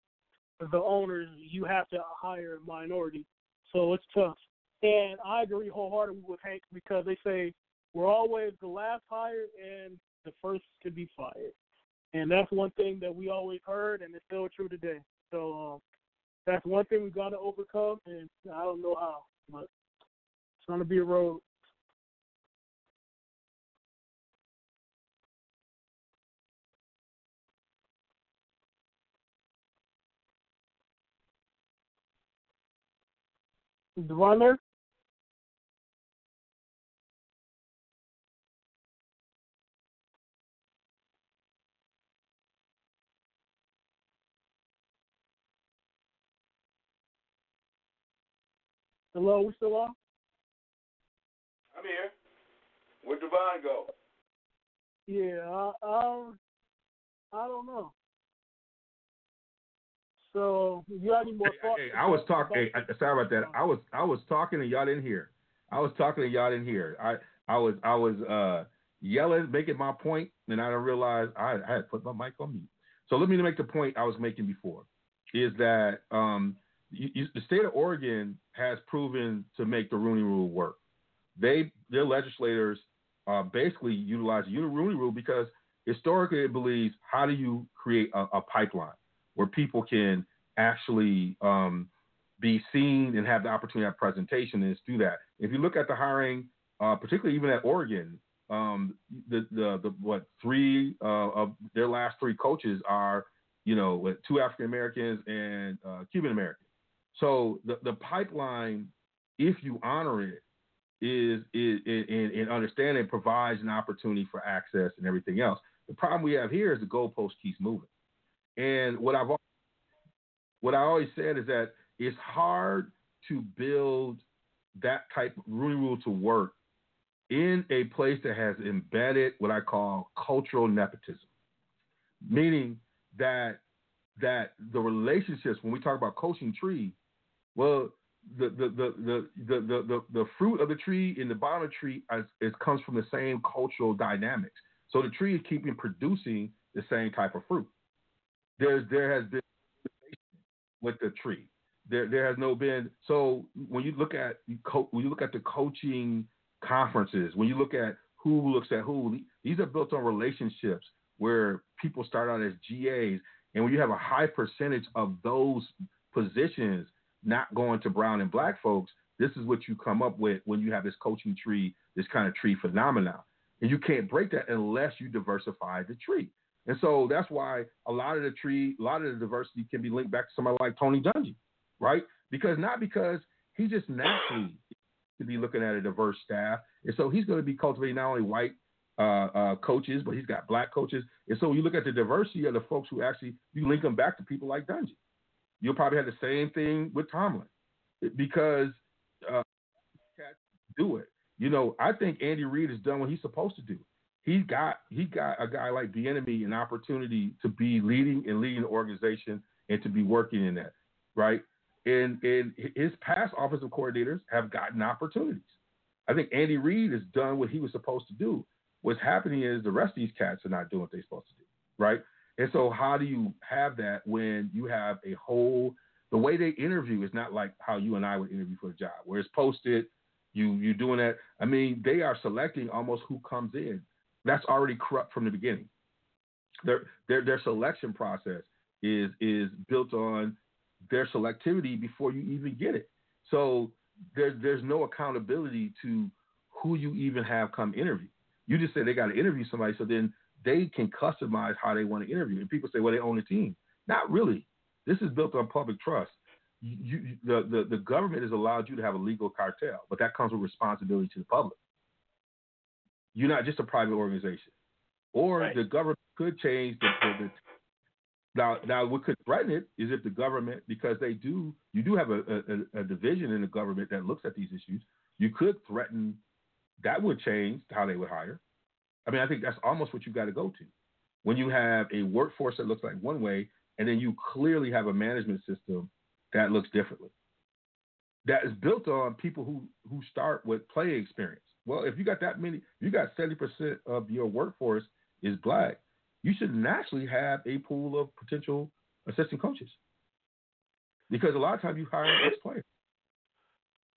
the owners you have to hire a minority. So it's tough. And I agree wholeheartedly with Hank because they say we're always the last hired and the first to be fired. And that's one thing that we always heard, and it's still true today. So um, that's one thing we got to overcome, and I don't know how, but it's going to be a road. Devon Hello, we still on? I'm here. Where'd Devon go? Yeah, I, um, I don't know. So, you got any more thoughts? Hey, I was talking. Hey, sorry about that. I was I was talking and y'all didn't hear. I was talking and y'all didn't hear. I I was I was uh yelling, making my point, and I didn't realize I, I had put my mic on mute. So let me make the point I was making before, is that um you, you, the state of Oregon has proven to make the Rooney Rule work. They their legislators uh, basically utilize the Rooney Rule because historically it believes how do you create a, a pipeline where people can actually um, be seen and have the opportunity to have presentation and do that. If you look at the hiring, uh, particularly even at Oregon, um, the, the, the what three uh, of their last three coaches are you know two African Americans and uh, Cuban Americans. So the, the pipeline, if you honor it, is is in, in understanding provides an opportunity for access and everything else. The problem we have here is the goalpost keeps moving. And what I've what I always said is that it's hard to build that type of Rooney Rule to work in a place that has embedded what I call cultural nepotism, meaning that that the relationships when we talk about coaching tree well, the the the the the the, the, fruit of the tree in the bottom of the tree is, is, comes from the same cultural dynamics. So the tree is keeping producing the same type of fruit. There's there has been with the tree. There there has no been so when you look at when you look at the coaching conferences, when you look at who looks at who, these are built on relationships where people start out as GAs, and when you have a high percentage of those positions not going to brown and black folks, this is what you come up with when you have this coaching tree, this kind of tree phenomenon. And you can't break that unless you diversify the tree. And so that's why a lot of the tree, a lot of the diversity can be linked back to somebody like Tony Dungy, right? Because not because he just naturally to be looking at a diverse staff. And so he's going to be cultivating not only white uh, uh, coaches, but he's got black coaches. And so you look at the diversity of the folks who actually, you link them back to people like Dungy. You'll probably have the same thing with Tomlin because uh, do it. You know, I think Andy Reid has done what he's supposed to do. He got he got a guy like Bieniemy an opportunity to be leading and leading the organization and to be working in that, right? And and his past offensive coordinators have gotten opportunities. I think Andy Reid has done what he was supposed to do. What's happening is the rest of these cats are not doing what they're supposed to do, right? And so, how do you have that when you have a whole the way they interview is not like how you and I would interview for a job, where it's posted, you you doing that. I mean, they are selecting almost who comes in. That's already corrupt from the beginning. Their their their selection process is is built on their selectivity before you even get it. So there's there's no accountability to who you even have come interview. You just say they got to interview somebody, so then they can customize how they want to interview. And people say, well, they own the team. Not really. This is built on public trust. You, you, the, the, the government has allowed you to have a legal cartel, but that comes with responsibility to the public. You're not just a private organization. Or right. the government could change the, the, the now, now what could threaten it is if the government, because they do, you do have a, a, a, division in the government that looks at these issues. You could threaten that would change how they would hire. I mean, I think that's almost what you've got to go to. When you have a workforce that looks like one way, and then you clearly have a management system that looks differently. That is built on people who who start with play experience. Well, if you got that many, you got seventy percent of your workforce is black. You should naturally have a pool of potential assistant coaches because a lot of times you hire ex players.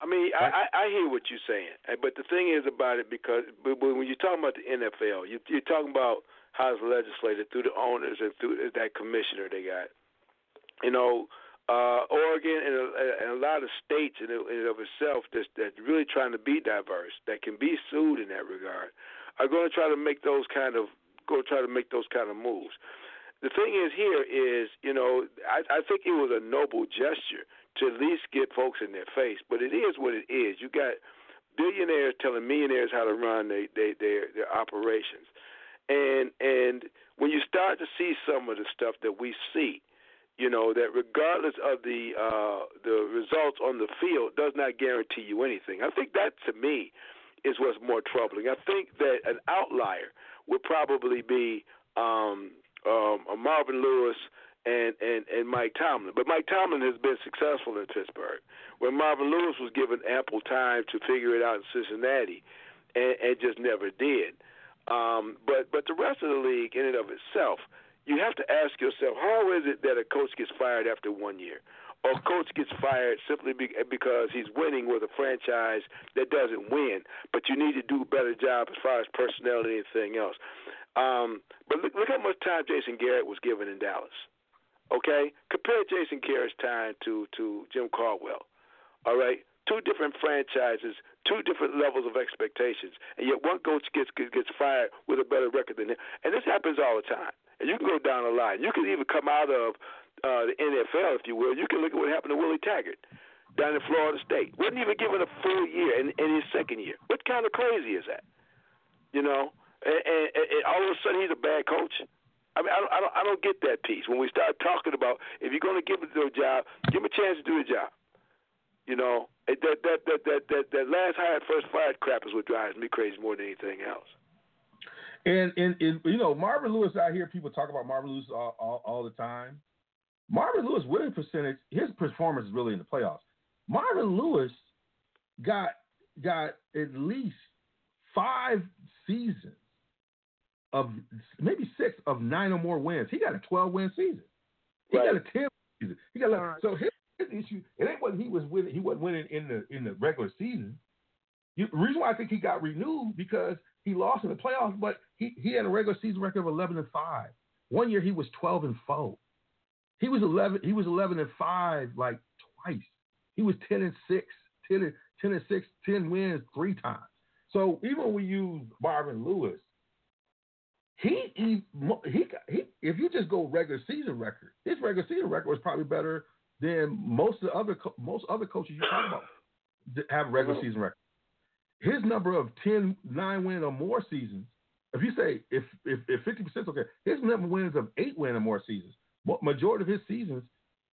I mean, I, I, I hear what you're saying, but the thing is about it because but when you're talking about the NFL, you, you're talking about how it's legislated through the owners and through that commissioner they got. You know, uh, Oregon and a, and a lot of states in, and of itself that's, that's really trying to be diverse, that can be sued in that regard, are going to try to make those kind of go try to make those kind of moves. The thing is here is, you know, I, I think it was a noble gesture to at least get folks in their face. But it is what it is. You got billionaires telling millionaires how to run they, they, their their operations, and and when you start to see some of the stuff that we see, you know that regardless of the uh, the results on the field does not guarantee you anything. I think that to me is what's more troubling. I think that an outlier would probably be um, um, a Marvin Lewis and, and, and Mike Tomlin. But Mike Tomlin has been successful in Pittsburgh, where Marvin Lewis was given ample time to figure it out in Cincinnati and, and just never did. Um, but but the rest of the league, in and of itself, you have to ask yourself, how is it that a coach gets fired after one year? Or coach gets fired simply because he's winning with a franchise that doesn't win, but you need to do a better job as far as personnel and anything else. Um, but look, look how much time Jason Garrett was given in Dallas. Okay, compare Jason Garrett's time to to Jim Caldwell. All right, two different franchises, two different levels of expectations, and yet one coach gets gets fired with a better record than him. And this happens all the time. And you can go down the line. You can even come out of uh, the NFL, if you will. You can look at what happened to Willie Taggart down in Florida State. wasn't even given a full year in, in his second year. What kind of crazy is that? You know, and, and, and all of a sudden he's a bad coach. I mean, I don't, I don't, I don't get that piece. When we start talking about if you're going to give to a job, give him a chance to do the job. You know, that that that that that, that last hired first fired crap is what drives me crazy more than anything else. And, and, and you know, Marvin Lewis, I hear people talk about Marvin Lewis all, all, all the time. Marvin Lewis winning percentage, his performance is really in the playoffs. Marvin Lewis got got at least five seasons of maybe six of nine or more wins. He got a 12 win season. He right. got a 10 season. He got so his, his, issue. It ain't what he was winning. He wasn't winning in the in the regular season. You, the reason why I think he got renewed because he lost in the playoffs, but he, he had a regular season record of 11 and five. One year he was 12 and four. He was eleven. He was eleven and five like twice. He was ten and six, 10 and, 10 and six, 10 wins three times. So even when we use Marvin Lewis, he he he, he if you just go regular season record, his regular season record was probably better than most of the other most other coaches you talk about that have regular season record. His number of 10, 9 win or more seasons. If you say if if if fifty percent okay, his number of wins of eight win or more seasons. Majority of his seasons,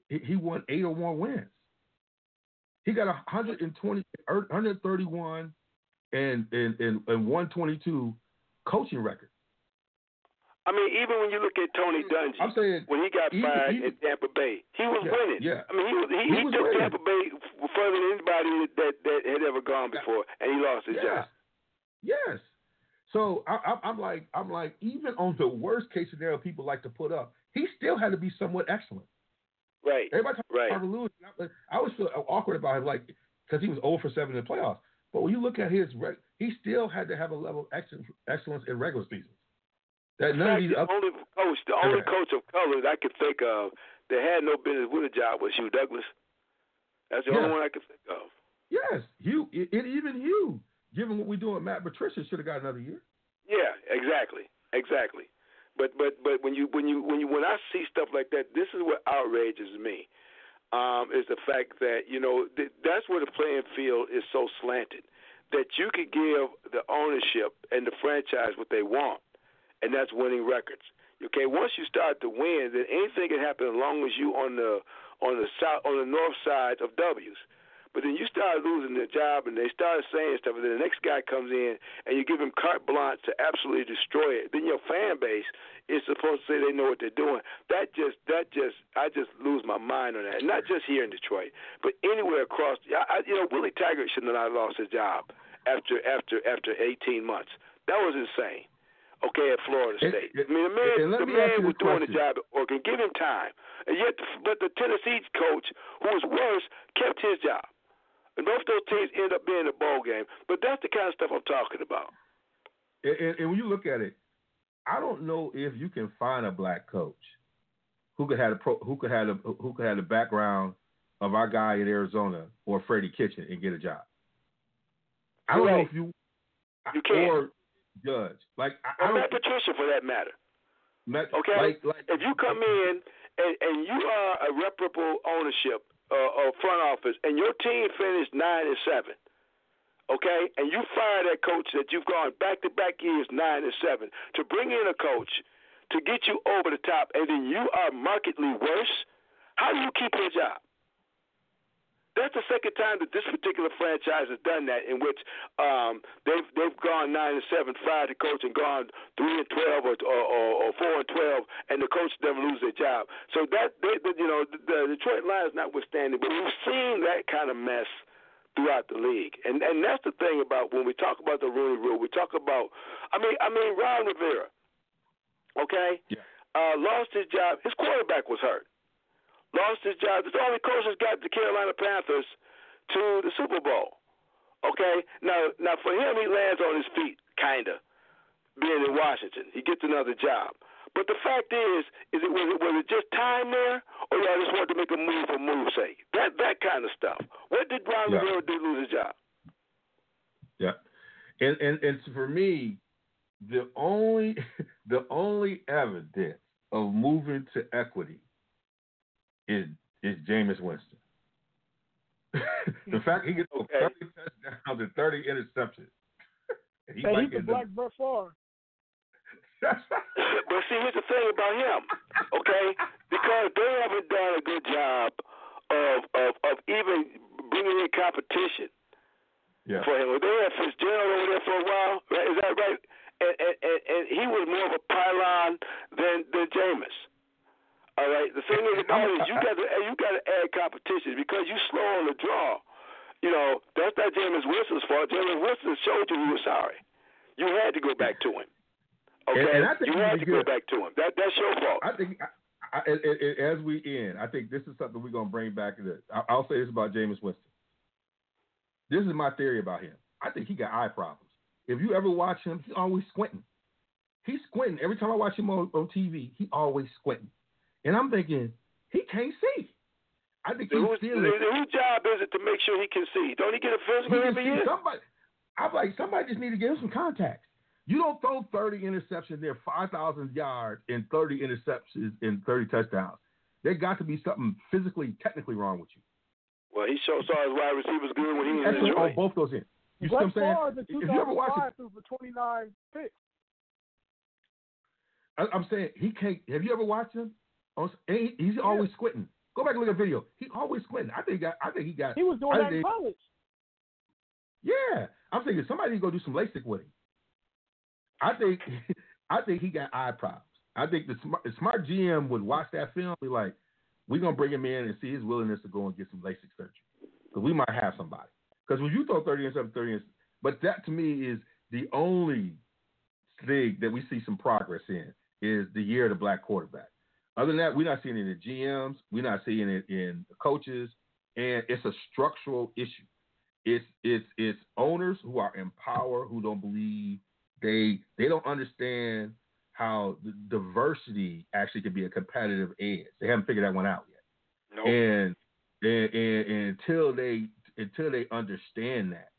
he, he won eight or more wins. He got 120, 131 er, and and and, and 122 coaching record. I mean, even when you look at Tony Dungy, I'm saying when he got fired even- in Tampa Bay, he was Yeah, winning. yeah. I mean, he was he, He he, was took winning. Tampa Bay further than anybody that that had ever gone before, and he lost his Yes. job. Yes. So I, I, I'm like, I'm like, even on the worst case scenario people like to put up, he still had to be somewhat excellent. Right. Everybody talks Right. about Lewis. I, always feel awkward about him, like because he was 0 for 7 in the playoffs. But when you look at his, he still had to have a level of excellence, excellence in regular seasons. That none of fact, these the only coach, the only coach of color that I could think of that had no business with a job was Hugh Douglas. That's the Yeah. only one I could think of. yes, Hugh, and even Hugh, given what we're doing, Matt Patricia should have got another year. Yeah, exactly, exactly. But but but when you when you when you when I see stuff like that, this is what outrages me. Um, is the fact that you know th- that's where the playing field is so slanted that you could give the ownership and the franchise what they want, and that's winning records. Okay, once you start to win, then anything can happen as long as you on the on the south on the north side of W's. But then you start losing the job, and they start saying stuff, and then the next guy comes in, and you give him carte blanche to absolutely destroy it. Then your fan base is supposed to say they know what they're doing. That just, that just, I just lose my mind on that. Not just here in Detroit, but anywhere across. I, I, you know, Willie Taggart should not have lost his job after after after 18 months. That was insane. Okay, at Florida State. I mean, the man, the man was doing the job at Oregon. Give him time. And yet, but the Tennessee coach, who was worse, kept his job. And both those teams end up being a bowl game. But that's the kind of stuff I'm talking about. And, and, and when you look at it, I don't know if you can find a black coach who could have a pro, who could have a, who could have the background of our guy in Arizona or Freddie Kitchen and get a job. I don't know if you You can't. or Judge like I, I Or don't Matt Patricia, for that matter. Matt- Okay? like like if you come in and, and you are a reputable ownership uh, or front office, and your team finished nine and seven, okay, and you fire that coach that you've gone back to back years nine and seven to bring in a coach to get you over the top, and then you are markedly worse. How do you keep your job? That's the second time that this particular franchise has done that, in which um, they've they've gone nine and seven, fired the coach, and gone three and twelve or or, or, or four and twelve, and the coach never lose their job. So that they, the, you know the, the Detroit Lions notwithstanding, but we've seen that kind of mess throughout the league, and and that's the thing about when we talk about the Rooney Rule. We talk about, I mean, I mean Ron Rivera, okay, uh, lost his job. His quarterback was hurt lost his job. The only coach that's got the Carolina Panthers to the Super Bowl. Okay, now now for him, he lands on his feet, kinda, being in Washington. He gets another job. But the fact is, is it was it was it just time there, or y'all just wanted to make a move for move's sake? That that kind of stuff. What did Ron Yeah. Rivera do to lose his job? Yeah, and and and for me, the only the only evidence of moving to equity is is Jameis Winston. the hmm. fact he gets Okay. thirty touchdowns and thirty interceptions. he Hey, might he's the get black Brett Favre. But see, here's the thing about him, okay? Because they haven't done a good job of of, of even bringing in competition Yeah. for him. They had Fitzgerald over there for a while, right? Is that right? And and, and, and he was more of a pylon than than Jameis. All right. The thing is about it is you got to you got to add competition because you slow on the draw. You know that's not Jameis Winston's fault. Jameis Winston showed you he was sorry. You had to go back to him. Okay, And- and I think you had to go back to him. That that's your fault. I think I, I, I- I- as we end, I think this is something we're gonna bring back. To I- I'll say this about Jameis Winston. This is my theory about him. I think he got eye problems. If you ever watch him, he's always squinting. He's squinting every time I watch him on, on TV. He always squinting, and I'm thinking, he can't see. I think Then he's whose, feeling. then whose job is it to make sure he can see? Don't he get a physical every year? somebody. I'm like somebody just need to give him some contacts. You don't throw 30 interceptions there, 5,000 yards, and 30 interceptions and 30 touchdowns. There got to be something physically, technically wrong with you. Well, he showed saw his wide receivers good when he was in Actually, on Detroit. both those in. You see what I'm saying? If you ever watch 2005 it, threw for 29 picks. I'm saying he can't. Have you ever watched him? Oh, On- he- He's always squinting. Go back and look at the video. He always squinting. I think he got. I think he got. He was doing I that in college. Yeah, I'm thinking somebody go do some LASIK with him. I think. I think he got eye problems. I think the smart, the smart GM would watch that film and be like, "We're gonna bring him in and see his willingness to go and get some LASIK surgery because we might have somebody." Because when you throw 30 and 7, 30 and but that to me is the only thing that we see some progress in is the year of the black quarterback. Other than that, we're not seeing it in the GMs, we're not seeing it in the coaches, and it's a structural issue. It's it's it's owners who are in power who don't believe they they don't understand how the diversity actually can be a competitive edge. They haven't figured that one out yet. Nope. And, and, and, and until they until they understand that,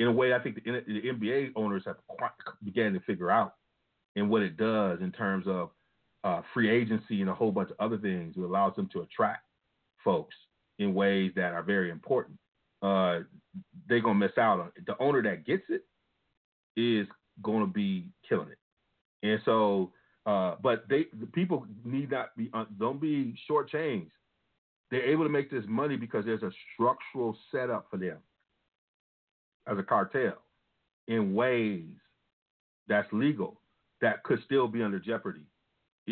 in a way, I think the, the NBA owners have quite began to figure out and what it does in terms of uh, free agency and a whole bunch of other things. It allows them to attract folks in ways that are very important. Uh, they're gonna miss out on it. The owner that gets it is to be killing it. And so, uh, but they the people need not be uh, don't be shortchanged. They're able to make this money because there's a structural setup for them as a cartel in ways that's legal that could still be under jeopardy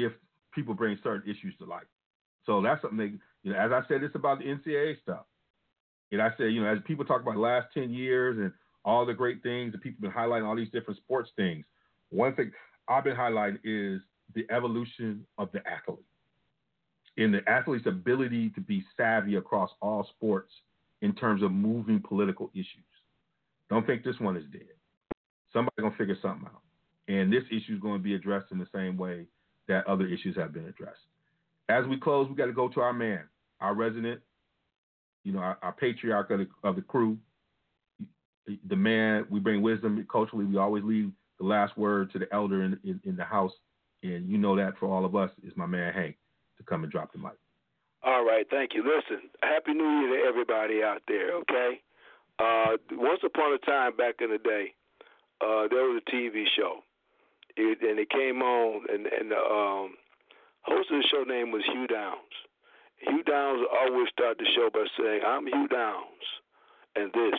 if people bring certain issues to light. So that's something they, you know, as I said, it's about the NCAA stuff. And I said, you know, as people talk about the last 10 years and all the great things that people have been highlighting, all these different sports things, one thing I've been highlighting is the evolution of the athlete and the athlete's ability to be savvy across all sports in terms of moving political issues. Don't think this one is dead. Somebody's gonna figure something out. And this issue is going to be addressed in the same way that other issues have been addressed. As we close, we got to go to our man, our resident, you know, our, our patriarch of the, of the crew, the man. We bring wisdom culturally. We always leave the last word to the elder in, in, in the house, and you know that for all of us is my man Hank to come and drop the mic. All right, thank you. Listen, Happy New Year to everybody out there, okay? Uh, once upon a time back in the day, uh, there was a TV show, it, and it came on, and, and the um, host of the show name was Hugh Downs. Hugh Downs always start the show by saying, I'm Hugh Downs, and this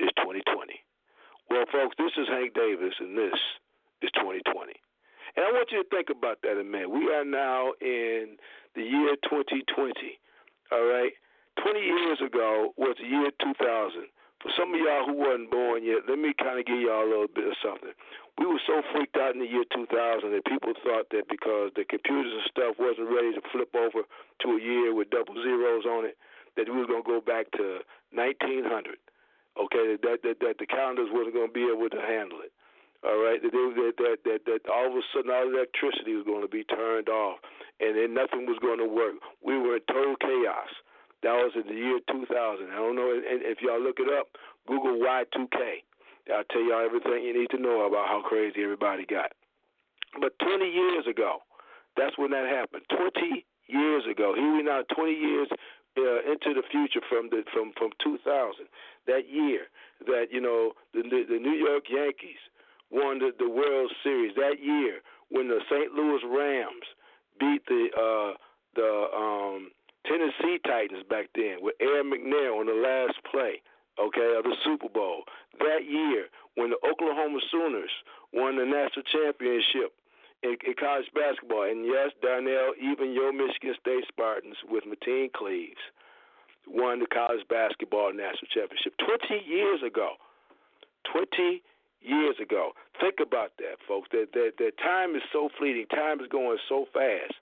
is 2020. Well, folks, this is Hank Davis, and this is 2020. And I want you to think about that a minute. We are now in the year 2020. All right? 20 years ago was the year 2000. For some of y'all who wasn't born yet, let me kind of give y'all a little bit of something. We were so freaked out in the year 2000 that people thought that because the computers and stuff wasn't ready to flip over to a year with double zeros on it, that we going to go back to 1900. Okay, that that, that the calendars wasn't to be able to handle it. All right, that, that that that that all of a sudden all electricity was going to be turned off, and then nothing was going to work. We were in total chaos. That was in the year 2000. I don't know if y'all look it up. Google Y2K. I'll tell y'all everything you need to know about how crazy everybody got. But 20 years ago, that's when that happened. 20 years ago. Here we now 20 years uh, into the future from the from from 2000. That year that you know the the New York Yankees won the, the World Series. That year when the St. Louis Rams beat the uh, the um, Tennessee Titans back then with Aaron McNair on the last play, okay, of the Super Bowl. That year when the Oklahoma Sooners won the national championship in, in college basketball, and yes, Darnell, even your Michigan State Spartans with Mateen Cleaves won the college basketball national championship 20 years ago. 20 years ago. Think about that, folks. That that that time is so fleeting. Time is going so fast.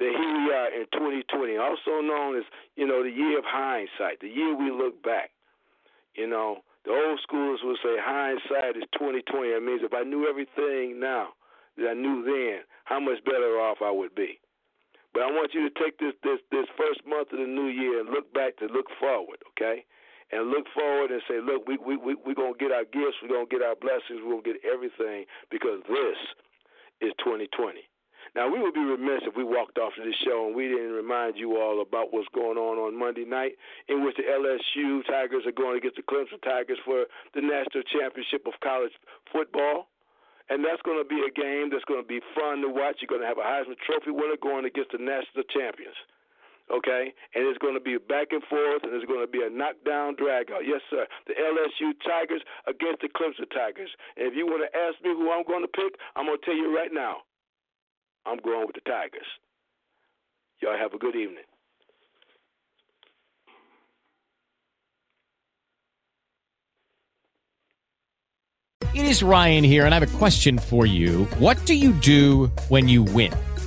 That here we are in 2020, also known as you know the year of hindsight, the year we look back. You know, the old schoolers would say hindsight is 2020. That means if I knew everything now that I knew then, how much better off I would be. But I want you to take this this this first month of the new year and look back to look forward, okay? And look forward and say, look, we we we we're gonna get our gifts, we're gonna get our blessings, we're gonna get everything because this is 2020. Now we would be remiss if we walked off of this show and we didn't remind you all about what's going on on Monday night, in which the LSU Tigers are going against the Clemson Tigers for the national championship of college football. And that's going to be a game that's going to be fun to watch. You're going to have a Heisman Trophy winner going against the national champions. Okay? And it's going to be back and forth, and it's going to be a knockdown drag out. Yes, sir. The LSU Tigers against the Clemson Tigers. And if you want to ask me who I'm going to pick, I'm going to tell you right now. I'm going with the Tigers. Y'all have a good evening. It is Ryan here, and I have a question for you. What do you do when you win?